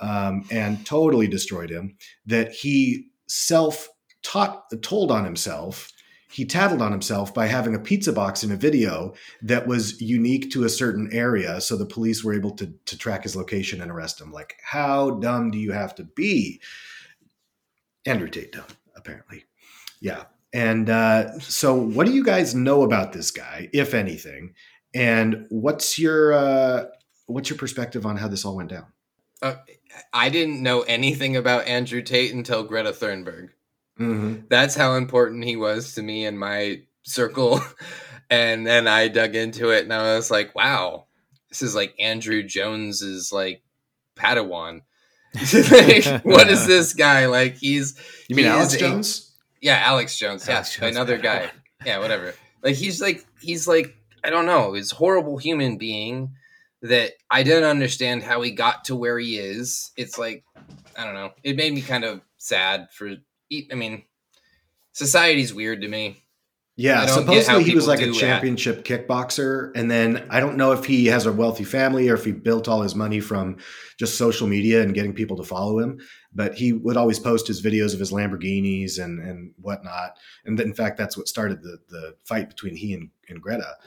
um, and totally destroyed him that he self taught told on himself he tattled on himself by having a pizza box in a video that was unique to a certain area so the police were able to, to track his location and arrest him. Like how dumb do you have to be? Andrew tate dumb apparently. Yeah. And uh, so what do you guys know about this guy if anything? And what's your uh, what's your perspective on how this all went down uh, i didn't know anything about andrew tate until greta thunberg mm-hmm. That's how important he was to me and my circle. <laughs> and then I dug into it and I was like, wow, this is like Andrew Jones's like Padawan. <laughs> like, what is <laughs> this guy? Like he's you mean he alex is a- jones yeah, Alex Jones. Yeah, Jones, another guy. Yeah, whatever. Like he's like he's like I don't know, he's a horrible human being that I didn't understand how he got to where he is. It's like I don't know. It made me kind of sad for I mean society's weird to me. Yeah, I don't get how supposedly he was like a do that. championship kickboxer, and then I don't know if he has a wealthy family or if he built all his money from just social media and getting people to follow him. But he would always post his videos of his Lamborghinis and and whatnot, and in fact, that's what started the the fight between he and, and Greta.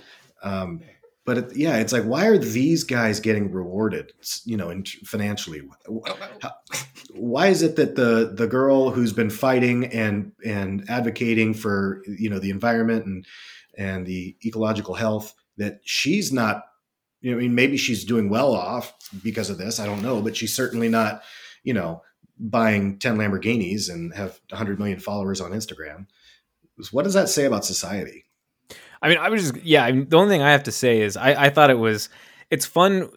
Um, but it, yeah, it's like why are these guys getting rewarded? You know, in, financially, oh, why is it that the the girl who's been fighting and and advocating for you know the environment and and the ecological health that she's not you know I mean maybe she's doing well off because of this I don't know but she's certainly not you know buying 10 Lamborghinis and have 100 million followers on Instagram. What does that say about society I mean, I was just yeah. I mean, the only thing I have to say is I, I thought it was it's fun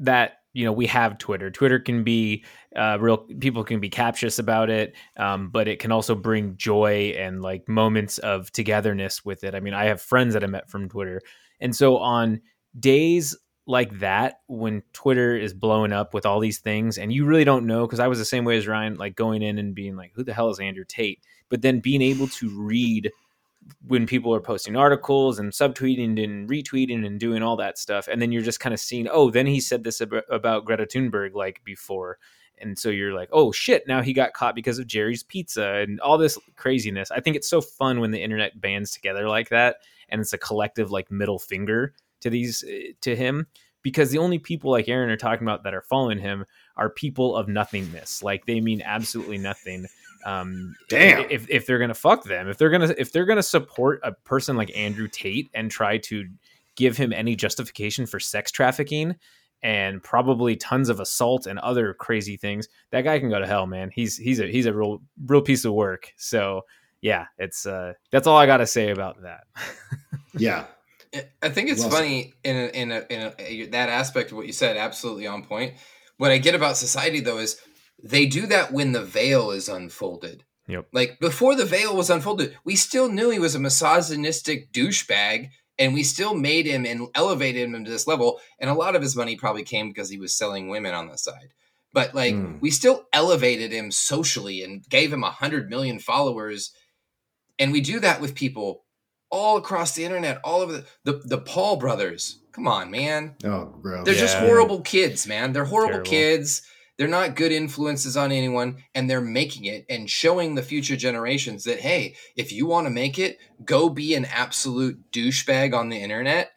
that you know we have Twitter. Twitter can be uh, real people can be captious about it, um, but it can also bring joy and like moments of togetherness with it. I mean, I have friends that I met from Twitter, and so on days like that when Twitter is blowing up with all these things, and you really don't know because I was the same way as Ryan, like going in and being like, "Who the hell is Andrew Tate?" But then being able to read when people are posting articles and subtweeting and retweeting and doing all that stuff and then you're just kind of seeing oh then he said this ab- about greta thunberg like before. And so you're like oh shit now he got caught because of jerry's pizza and all this craziness. I think it's so fun when the internet bands together like that and it's a collective like middle finger to these eh, to him because the only people like aaron are talking about that are following him are people of nothingness. Like they mean absolutely nothing um Damn. if, if they're gonna fuck them if they're gonna if they're gonna support a person like andrew tate and try to give him any justification for sex trafficking and probably tons of assault and other crazy things that guy can go to hell man he's he's a he's a real real piece of work so yeah it's uh that's all i gotta say about that <laughs> yeah I think it's Well funny in a, in a, in a, that aspect of what you said. Absolutely on point. What I get about society though is they do that when the veil is unfolded. Yep. Like before the veil was unfolded, we still knew he was a misogynistic douchebag, and we still made him and elevated him to this level. And a lot of his money probably came because he was selling women on the side. But like Hmm. we still elevated him socially and gave him a hundred million followers. And we do that with people all across the internet, all over the the, the Paul brothers. Come on, man. oh gross They're just horrible kids, man. They're horrible Terrible. kids. They're not good influences on anyone, and they're making it and showing the future generations that hey, if you want to make it, go be an absolute douchebag on the internet,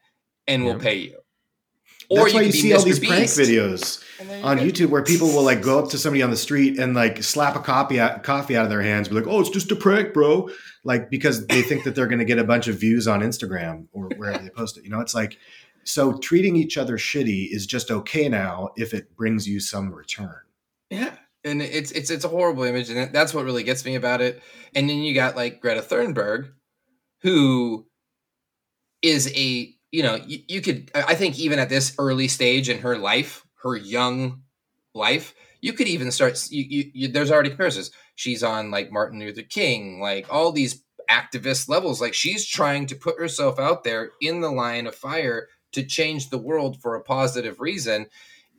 and we'll Yeah. pay you. That's why could you be see all Mr. these prank videos you on go. YouTube where people will like go up to somebody on the street and like slap a copy out, coffee out of their hands, be like, "Oh, it's just a prank, bro," like because they think that they're going to get a bunch of views on Instagram or wherever they post it. You know, it's like so treating each other shitty is just okay now if it brings you some return. Yeah. And it's it's it's a horrible image, and that's what really gets me about it. And then you got like Greta Thunberg, who is a you know you, you could I think even at this early stage in her life, her young life, you could even start. You, you, you there's already comparisons. She's on like Martin Luther King, like all these activist levels. Like she's trying to put herself out there in the line of fire to change the world for a positive reason.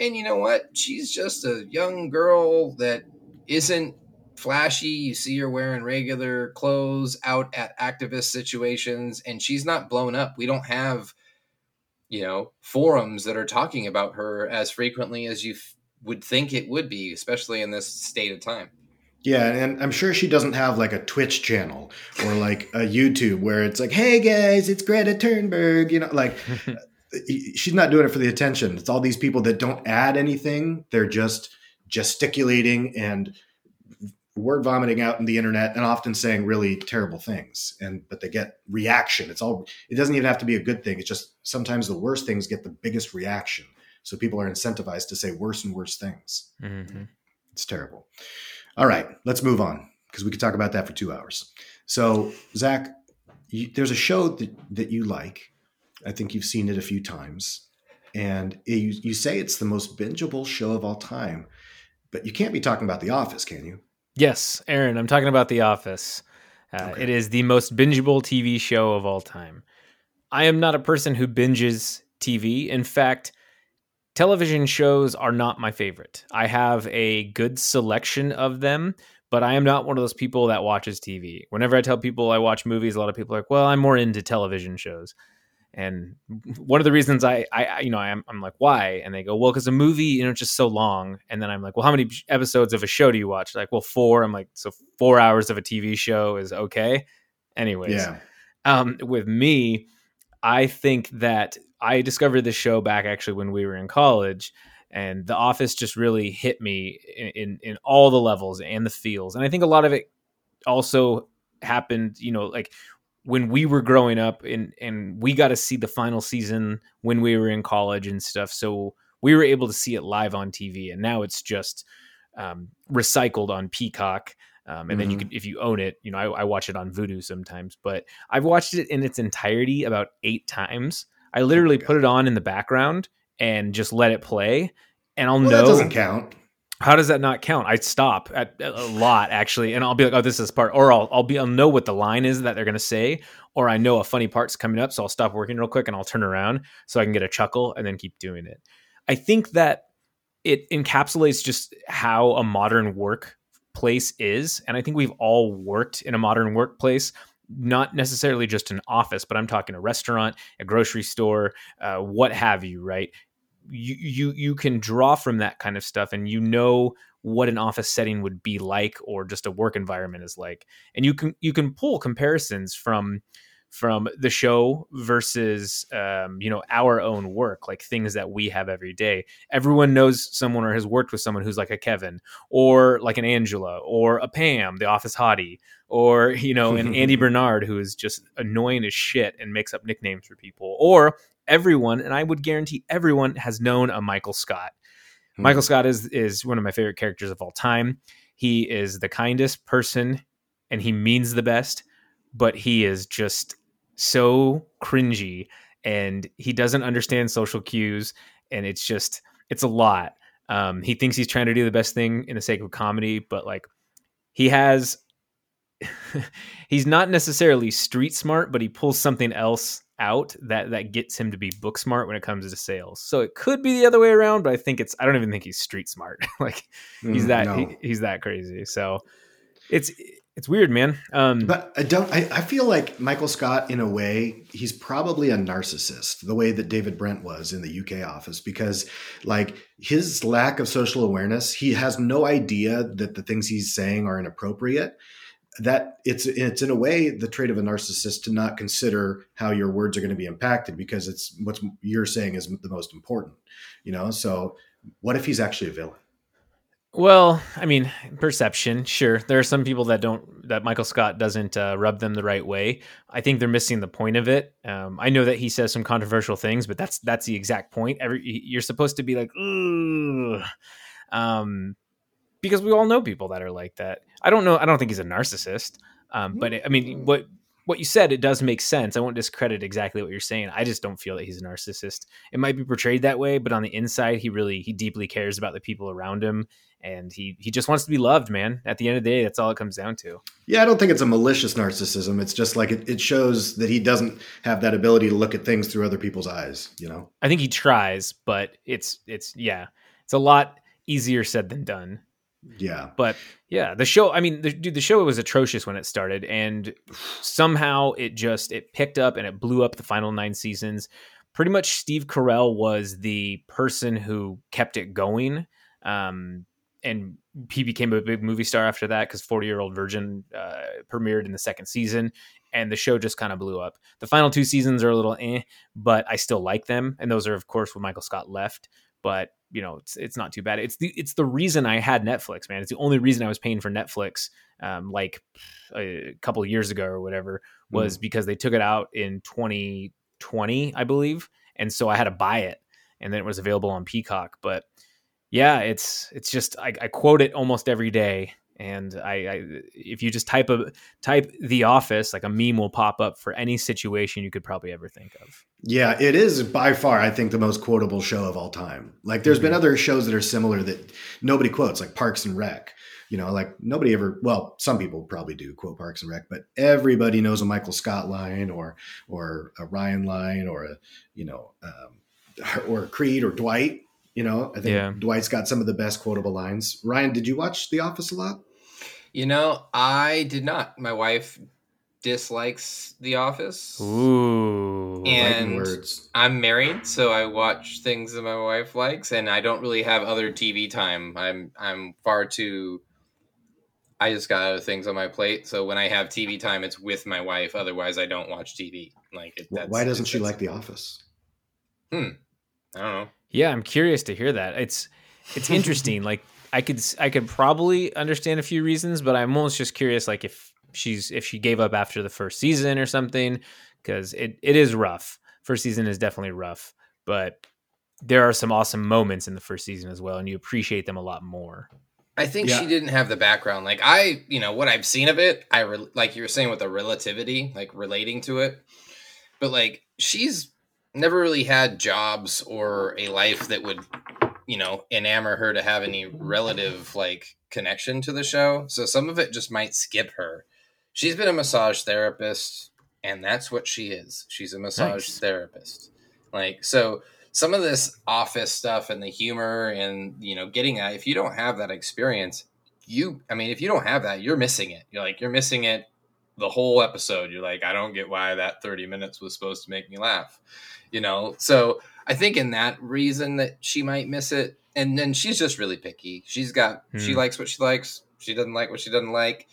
And you know what? She's just a young girl that isn't flashy. You see her wearing regular clothes out at activist situations, and she's not blown up. We don't have, you know, forums that are talking about her as frequently as you f- would think it would be, especially in this state of time. Yeah, and I'm sure she doesn't have like a Twitch channel or like a YouTube where it's like, "Hey guys, it's Greta Thunberg," you know, like <laughs> she's not doing it for the attention. It's all these people that don't add anything. They're just gesticulating and word vomiting out in the internet and often saying really terrible things. And but they get reaction. It's all it doesn't even have to be a good thing. It's just sometimes the worst things get the biggest reaction. So people are incentivized to say worse and worse things. Mm-hmm. it's terrible. All right let's move on because we could talk about that for two hours. So zach you, there's a show that, that you like i think you've seen it a few times and you, you say it's the most bingeable show of all time but you can't be talking about the office can you Yes, Aaron, I'm talking about The Office. Uh, okay. It is the most bingeable TV show of all time. I am not a person who binges TV. In fact, television shows are not my favorite. I have a good selection of them, but I am not one of those people that watches TV. Whenever I tell people I watch movies, a lot of people are like, well, I'm more into television shows. And one of the reasons I, I, you know, I'm, I'm like, why? And they go, well, because a movie, you know, it's just so long. And then I'm like, well, how many episodes of a show do you watch? Like, well, four. I'm like, so four hours of a TV show is okay. Anyways, yeah. Um, with me, I think that I discovered this show back actually when we were in college, and The Office just really hit me in, in, in all the levels and the feels. And I think a lot of it also happened, you know, like when we were growing up and and we got to see the final season when we were in college and stuff so we were able to see it live on tv and now it's just um, recycled on peacock um, and mm-hmm. then you mm-hmm. can if you own it you know I, I, watch it on vudu sometimes but i've watched it in its entirety about eight times i literally oh put it on in the background and just let it play and i'll well, know that doesn't count how does that not count? I'd stop at a lot actually, and I'll be like, "Oh, this is part," or I'll I'll be I'll know what the line is that they're gonna say, or I know a funny part's coming up, so I'll stop working real quick and I'll turn around so I can get a chuckle and then keep doing it. I think that it encapsulates just how a modern workplace is, and I think we've all worked in a modern workplace. Not necessarily just an office, but I'm talking a restaurant, a grocery store, uh, what have you, right? You you you can draw from that kind of stuff and you know what an office setting would be like or just a work environment is like. And you can you can pull comparisons from from the show versus um, you know our own work like things that we have every day. Everyone knows someone or has worked with someone who's like a kevin or like an angela or a pam the office hottie or you know an andy <laughs> bernard who is just annoying as shit and makes up nicknames for people or everyone, and I would guarantee everyone has known a Michael Scott. Hmm. Michael Scott is is one of my favorite characters of all time. He is the kindest person and he means the best, but he is just so cringy and he doesn't understand social cues and it's just it's a lot. Um, he thinks he's trying to do the best thing in the sake of comedy, but like he has <laughs> he's not necessarily street smart, but he pulls something else out that that gets him to be book smart when it comes to sales. So it could be the other way around, but I think it's I don't even think he's street smart. <laughs> like he's mm, that no. he, he's that crazy. So it's it's weird, man. Um, but I don't. I, I feel like Michael Scott, in a way, he's probably a narcissist, the way that David Brent was in the UK office, because like his lack of social awareness, he has no idea that the things he's saying are inappropriate, that it's it's in a way the trait of a narcissist to not consider how your words are going to be impacted because it's what you're saying is the most important you know? So what if he's actually a villain? Well i mean perception sure. There are some people that don't that michael scott doesn't uh, rub them the right way. I think they're missing the point of it. Um, i know that he says some controversial things but that's that's the exact point. Every you're supposed to be like Ugh. um because we all know people that are like that. I don't know. I don't think he's a narcissist. Um, but I mean, what what you said, it does make sense. I won't discredit exactly what you're saying. I just don't feel that he's a narcissist. It might be portrayed that way, but on the inside, he really he deeply cares about the people around him, and he he just wants to be loved, man. At the end of the day, that's all it comes down to. Yeah, I don't think it's a malicious narcissism. It's just like it, it shows that he doesn't have that ability to look at things through other people's eyes. You know, I think he tries, but it's it's yeah, it's a lot easier said than done. Yeah. But yeah, the show, I mean, the, dude, the show was atrocious when it started and somehow it just, it picked up and it blew up the final nine seasons. Pretty much Steve Carell was the person who kept it going. Um, and he became a big movie star after that because 40 year old virgin uh, premiered in the second season and the show just kind of blew up the final two seasons are a little eh but i still like them and those are of course when michael scott left but you know it's it's not too bad. It's the it's the reason I had Netflix, man. It's the only reason I was paying for Netflix, um, like a couple years ago or whatever, was mm. because they took it out in 2020, I believe, and so I had to buy it, and then it was available on Peacock. But yeah, it's it's just I, I quote it almost every day and I, I, if you just type a type the office like a meme will pop up for any situation you could probably ever think of yeah it is by far i think the most quotable show of all time like there's mm-hmm. been other shows that are similar that nobody quotes like parks and rec you know like nobody ever well some people probably do quote parks and rec but everybody knows a michael scott line or or a ryan line or a you know um, <laughs> or creed or dwight you know, I think yeah. Dwight's got some of the best quotable lines. Ryan, did you watch The Office a lot? You know, I did not. My wife dislikes The Office. Ooh, and words. I'm married, so I watch things that my wife likes, and I don't really have other TV time. I'm I'm far too. I just got other things on my plate, so when I have TV time, it's with my wife. Otherwise, I don't watch TV. Like, it, why doesn't she like The Office? Hmm, I don't know. Yeah, I'm curious to hear that. It's it's <laughs> interesting. like I could I could probably understand a few reasons, but I'm almost just curious like if she's if she gave up after the first season or something because it, it is rough. First season is definitely rough, but there are some awesome moments in the first season as well, and you appreciate them a lot more. I think yeah. she didn't have the background. Like I, you know, what I've seen of it, I re- like you were saying with the relativity, like relating to it. But like she's never really had jobs or a life that would you know enamor her to have any relative like connection to the show. So some of it just might skip her. She's been a massage therapist and that's what she is. She's a massage nice. therapist. Like so some of this office stuff and the humor and you know getting that if you don't have that experience you i mean if you don't have that you're missing it. You're like you're missing it the whole episode. You're like i don't get why that 30 minutes was supposed to make me laugh you know? So i think in that reason that she might miss it. And then she's just really picky. She's got hmm. she likes what she likes. She doesn't like what she doesn't like.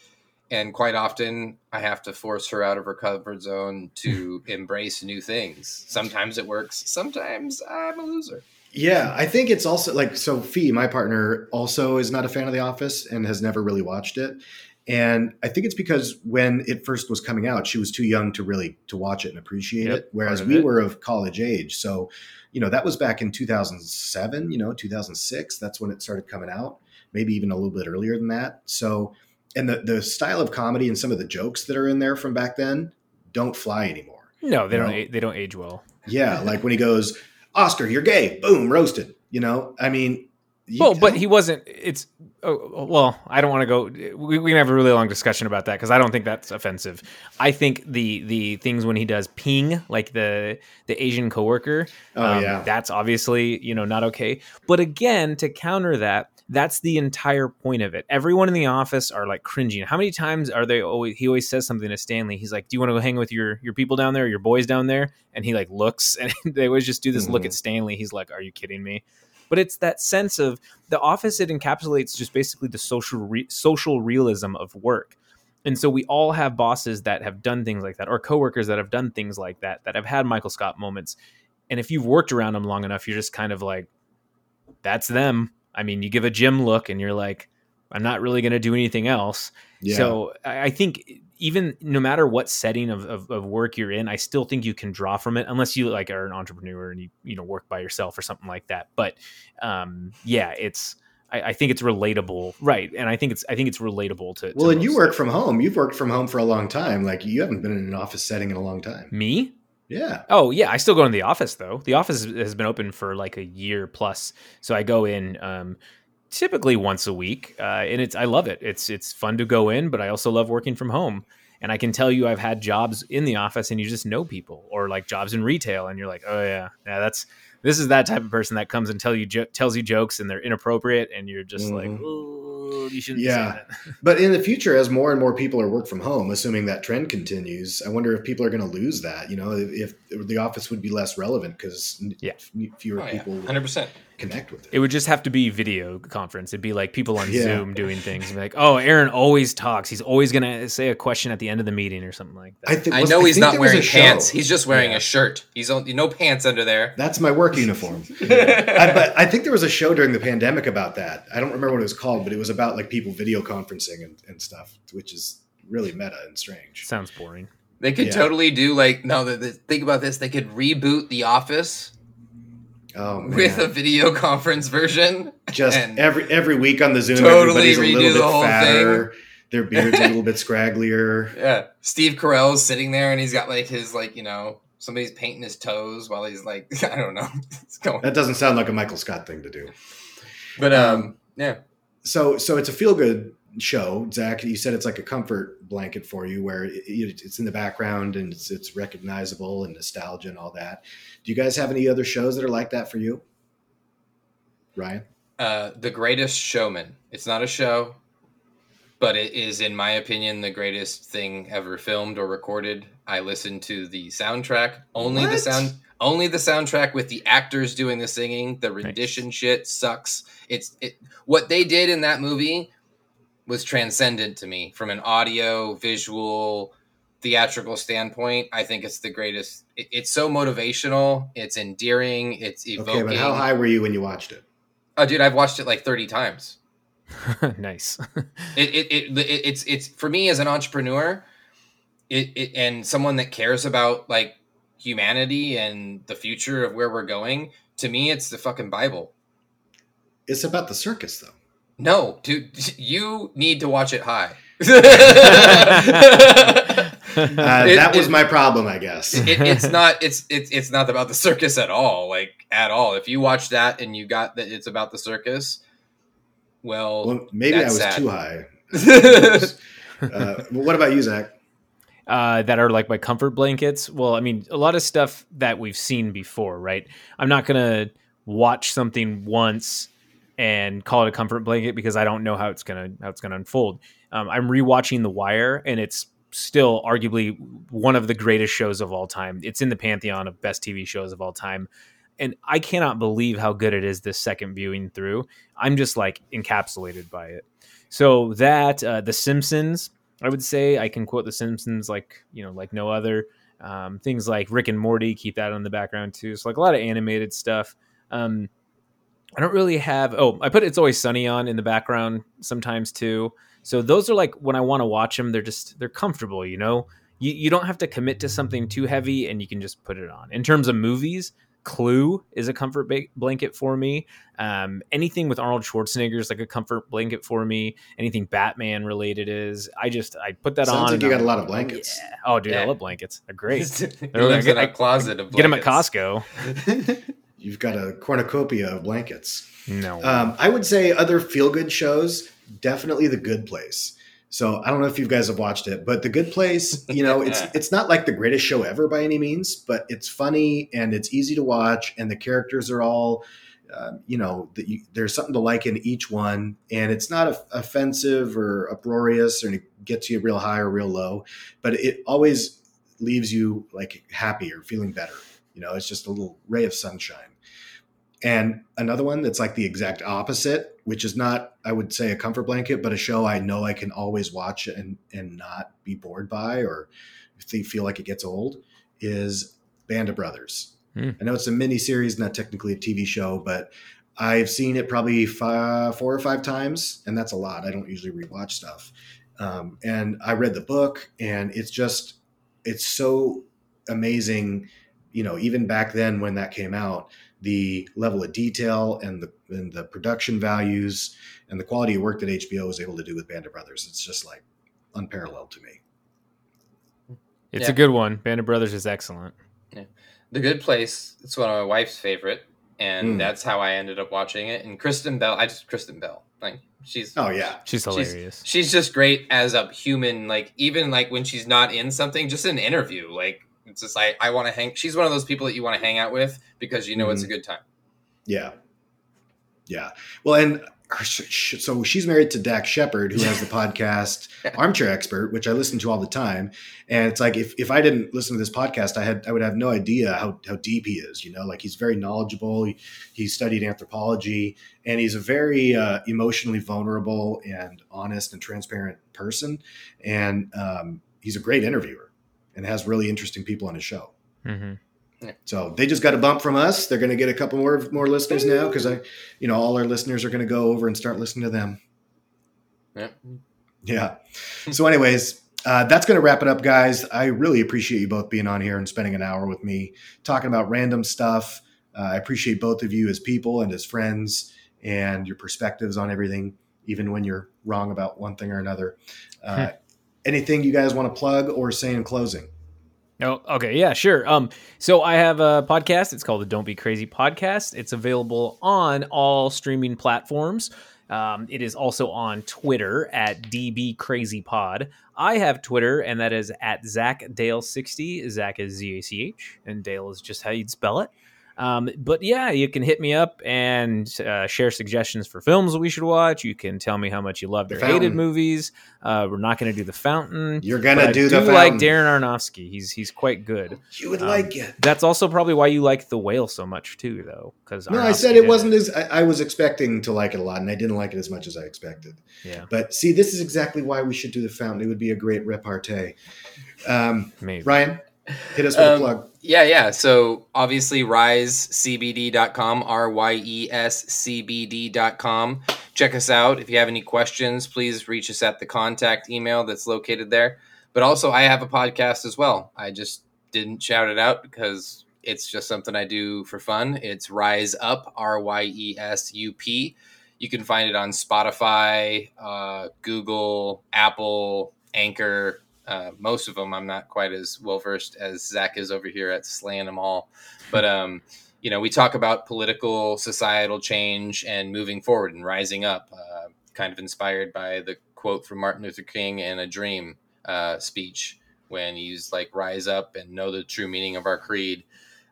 And quite often i have to force her out of her comfort zone to <laughs> embrace new things. Sometimes it works. Sometimes i'm a loser. Yeah i think it's also like sophie my partner also is not a fan of the office and has never really watched it and I think it's because when it first was coming out, she was too young to really to watch it and appreciate yep, it. Whereas we it. were of college age. So, you know, that was back in 2007, you know, 2006. That's when it started coming out, maybe even a little bit earlier than that. So, and the, the style of comedy and some of the jokes that are in there from back then don't fly anymore. No, they don't. Know? They don't age well. Yeah, like when he goes, "Oscar, you're gay," boom, roasted. You know, I mean, well, but he wasn't. It's oh, well, I don't want to go. We, we, can have a really long discussion about that because I don't think that's offensive. I think the the things when he does ping, like the the Asian coworker, oh um, yeah, that's obviously you know not okay. But again, to counter that, that's the entire point of it. Everyone in the office are like cringing. How many times are they always? He always says something to Stanley. He's like, "Do you want to go hang with your your people down there, your boys down there?" And he like looks, <laughs> and they always just do this mm-hmm. look at Stanley. He's like, "Are you kidding me?" But it's that sense of the office it encapsulates just basically the social re- social realism of work. And so we all have bosses that have done things like that or coworkers that have done things like that that have had michael scott moments. And if you've worked around them long enough you're just kind of like that's them. I mean you give a Jim look and you're like i'm not really going to do anything else. Yeah. so i think even no matter what setting of, of, of, work you're in, I still think you can draw from it unless you like are an entrepreneur and you, you know, work by yourself or something like that. But, um, yeah, it's, I, I think it's relatable, right? And I think it's I think it's relatable to. to Well, and you work from home. You've worked from home for a long time. Like you haven't been in an office setting in a long time. me. Yeah. Oh yeah, I still go in the office though. The office has been open for like a year plus, so I go in um, typically once a week, uh, and it's I love it. It's it's fun to go in, but I also love working from home. And I can tell you, I've had jobs in the office, and you just know people, or like jobs in retail, and you're like, oh yeah, yeah, that's this is that type of person that comes and tell you jo- tells you jokes, and they're inappropriate, and you're just like, Mhm. oh, you shouldn't. Yeah. Be that. <laughs> But in the future, as more and more people are work from home, assuming that trend continues, I wonder if people are going to lose that. You know, if, if the office would be less relevant because Yeah. fewer Oh, people 100%. Connect with it. It would just have to be video conference. It'd be like people on Yeah. Zoom doing things. Like, oh, Aaron always talks. He's always gonna say a question at the end of the meeting or something like that. I think I was- know he's not there was wearing show. pants. He's just wearing Yeah. a shirt. He's on, no pants under there. That's my work uniform. <laughs> I, but I think there was a show during the pandemic about that. I don't remember what it was called, but it was about like people video conferencing and, and stuff, which is really meta and strange. Sounds boring. They could Yeah. totally do like no. The, the, think about this. They could reboot The Office Oh, with a video <laughs> conference version. just every every week on the Zoom, totally everybody's a little the bit whole fatter. Their beard's a little <laughs> bit scragglier. Yeah, Steve Carell's sitting there and he's got like his like you know somebody's painting his toes while he's like <laughs> I don't know. It's going. That doesn't sound like a Michael Scott thing to do. But um, yeah, So so it's a feel good show. Zach, you said it's like a comfort blanket for you, where it, it- it's in the background and it's it's recognizable and nostalgia and all that. Do you guys have any other shows that are like that for you, Ryan? uh, The Greatest Showman. It's not a show, but it is, in my opinion, the greatest thing ever filmed or recorded. I listened to the soundtrack, only the sound, only the soundtrack with the actors doing the singing. The rendition shit sucks. It's it. What they did in that movie was transcendent to me from an audio, visual, theatrical standpoint. I think it's the greatest. It, it's so motivational. It's endearing. It's evoking. Okay, but how high were you when you watched it? Oh, dude, I've watched it like thirty times. <laughs> nice. <laughs> it, it, it, it it's it's for me as an entrepreneur it, it and someone that cares about like humanity and the future of where we're going to me it's the fucking bible It's about the circus, though. No dude you need to watch it high <laughs> Uh, It- that was it- my problem, I guess. it, it's not it's it's it's not about the circus at all like at all if you watch that and you got that it's about the circus well, Well, maybe I was sad. too high. <laughs> Uh, well, what about you, Zach? uh, that are like my comfort blankets. Well, I mean, a lot of stuff that we've seen before, right? I'm not gonna watch something once and call it a comfort blanket because I don't know how it's gonna how it's gonna unfold. Um, I'm rewatching The Wire, and it's still arguably one of the greatest shows of all time. It's in the pantheon of best TV shows of all time. And I cannot believe how good it is this second viewing through. I'm just like encapsulated by it. So that uh, The Simpsons, I would say I can quote The Simpsons like you know like no other. Um, things like Rick and Morty, keep that on the background too. So like a lot of animated stuff. Um, I don't really have. Oh, I put It's Always Sunny on in the background sometimes too. So those are like when I want to watch them. They're just they're comfortable, you know. You you don't have to commit to something too heavy, and you can just put it on. In terms of movies, Clue is a comfort ba- blanket for me. Um, anything with Arnold Schwarzenegger is like a comfort blanket for me. Anything Batman related is. I just I put that Sounds on. like you got I'm a lot of oh, blankets. yeah. Oh, dude, I love blankets. They're great. he <laughs> They're lives like- in a closet of Get them at. Costco. <laughs> You've got a cornucopia of blankets. No. Um, I would say other feel good shows, definitely The Good Place. So I don't know if you guys have watched it, but The Good Place, you know, it's <laughs> it's not like the greatest show ever by any means, but it's funny and it's easy to watch, and the characters are all, uh, you know, the, you, there's something to like in each one, and it's not of- offensive or uproarious, or it gets you real high or real low, but it always leaves you like happy or feeling better. You know, it's just a little ray of sunshine. And another one that's like the exact opposite, which is not, I would say, a comfort blanket, but a show I know I can always watch and and not be bored by, or if they feel like it gets old, is Band of Brothers. Hmm. I know it's a mini series, not technically a TV show, but I've seen it probably five, four or five times, and that's a lot. I don't usually rewatch stuff. Um, and I read the book, and it's just, it's so amazing you know, even back then when that came out, the level of detail and the and the production values and the quality of work that HBO was able to do with Band of Brothers, it's just like unparalleled to me. It's Yeah. a good one. Band of Brothers is excellent. Yeah. The Good Place. It's one of my wife's favorite, and Mm. that's how I ended up watching it. And Kristen Bell. I just Kristen Bell. Like she's Oh yeah, She's She's- hilarious. she's just great as a human. Like even like when she's not in something, just an interview. Like it's just like I want to hang. She's one of those people that you want to hang out with because you know it's a Mm-hmm. good time. yeah, yeah. Well, and so she's married to Dax Shepard, who has the <laughs> podcast <laughs> Armchair Expert, which I listen to all the time. And it's like if, if I didn't listen to this podcast, I had I would have no idea how how deep he is. You know, like he's very knowledgeable. He, he studied anthropology, and he's a very uh, emotionally vulnerable and honest and transparent person. And um, he's a great interviewer and has really interesting people on his show. hmm So they just got a bump from us. They're going to get a couple more more listeners now because I, you know, all our listeners are going to go over and start listening to them. Yeah. Yeah. So, anyways, uh, that's going to wrap it up, guys. I really appreciate you both being on here and spending an hour with me talking about random stuff. Uh, I appreciate both of you as people and as friends and your perspectives on everything, even when you're wrong about one thing or another. Uh, <laughs> anything you guys want to plug or say in closing? Oh, okay, yeah, sure. Um, so I have a podcast. It's called the Don't Be Crazy podcast. It's available on all streaming platforms. Um, it is also on Twitter at DB Crazy Pod. I have Twitter, and that is at Zach Dale sixty. Zach is Z A C H, and Dale is just how you'd spell it. Um, but yeah, you can hit me up and uh, share suggestions for films we should watch. You can tell me how much you loved The or hated movies. Uh, we're not going to do the Fountain. You're gonna I do do the like Darren Aronofsky. He's he's quite good. You would Um, like it. That's also probably why you like the whale so much too, though. Because No, I said it wasn't as I, I was expecting to like it a lot, and I didn't like it as much as I expected. Yeah, But see, this is exactly why we should do the fountain. It would be a great repartee. Um, maybe. Ryan, hit us with Um, a plug. Yeah, yeah. So obviously ryescbd.com, R Y E S C B D.com. Check us out. If you have any questions, please reach us at the contact email that's located there. But also, I have a podcast as well. I just didn't shout it out because it's just something I do for fun. It's Rise Up, R Y E S U P. You can find it on Spotify, uh, Google, Apple, Anchor, uh, most of them I'm not quite as well versed as Zach is over here at slaying them all. But um, you know, we talk about political, societal change and moving forward and rising up. Uh, kind of inspired by the quote from Martin Luther King in a Dream uh, speech when he's like, "Rise up and know the true meaning of our creed."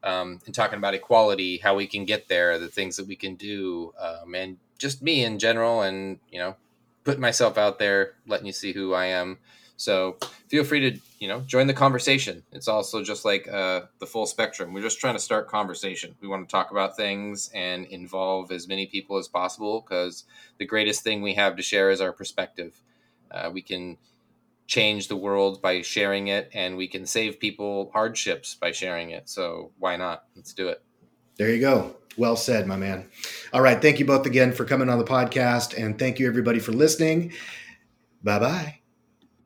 Um, and talking about equality, how we can get there, the things that we can do, um, and just me in general, and you know, putting myself out there, letting you see who I am. So feel free to you know join the conversation. It's also just like uh, the full spectrum. We're just trying to start conversation. We want to talk about things and involve as many people as possible because the greatest thing we have to share is our perspective. Uh, we can change the world by sharing it, and we can save people hardships by sharing it. So why not? Let's do it. There you go. Well said, my man. All right. Thank you both again for coming on the podcast. And thank you, everybody, for listening. Bye bye.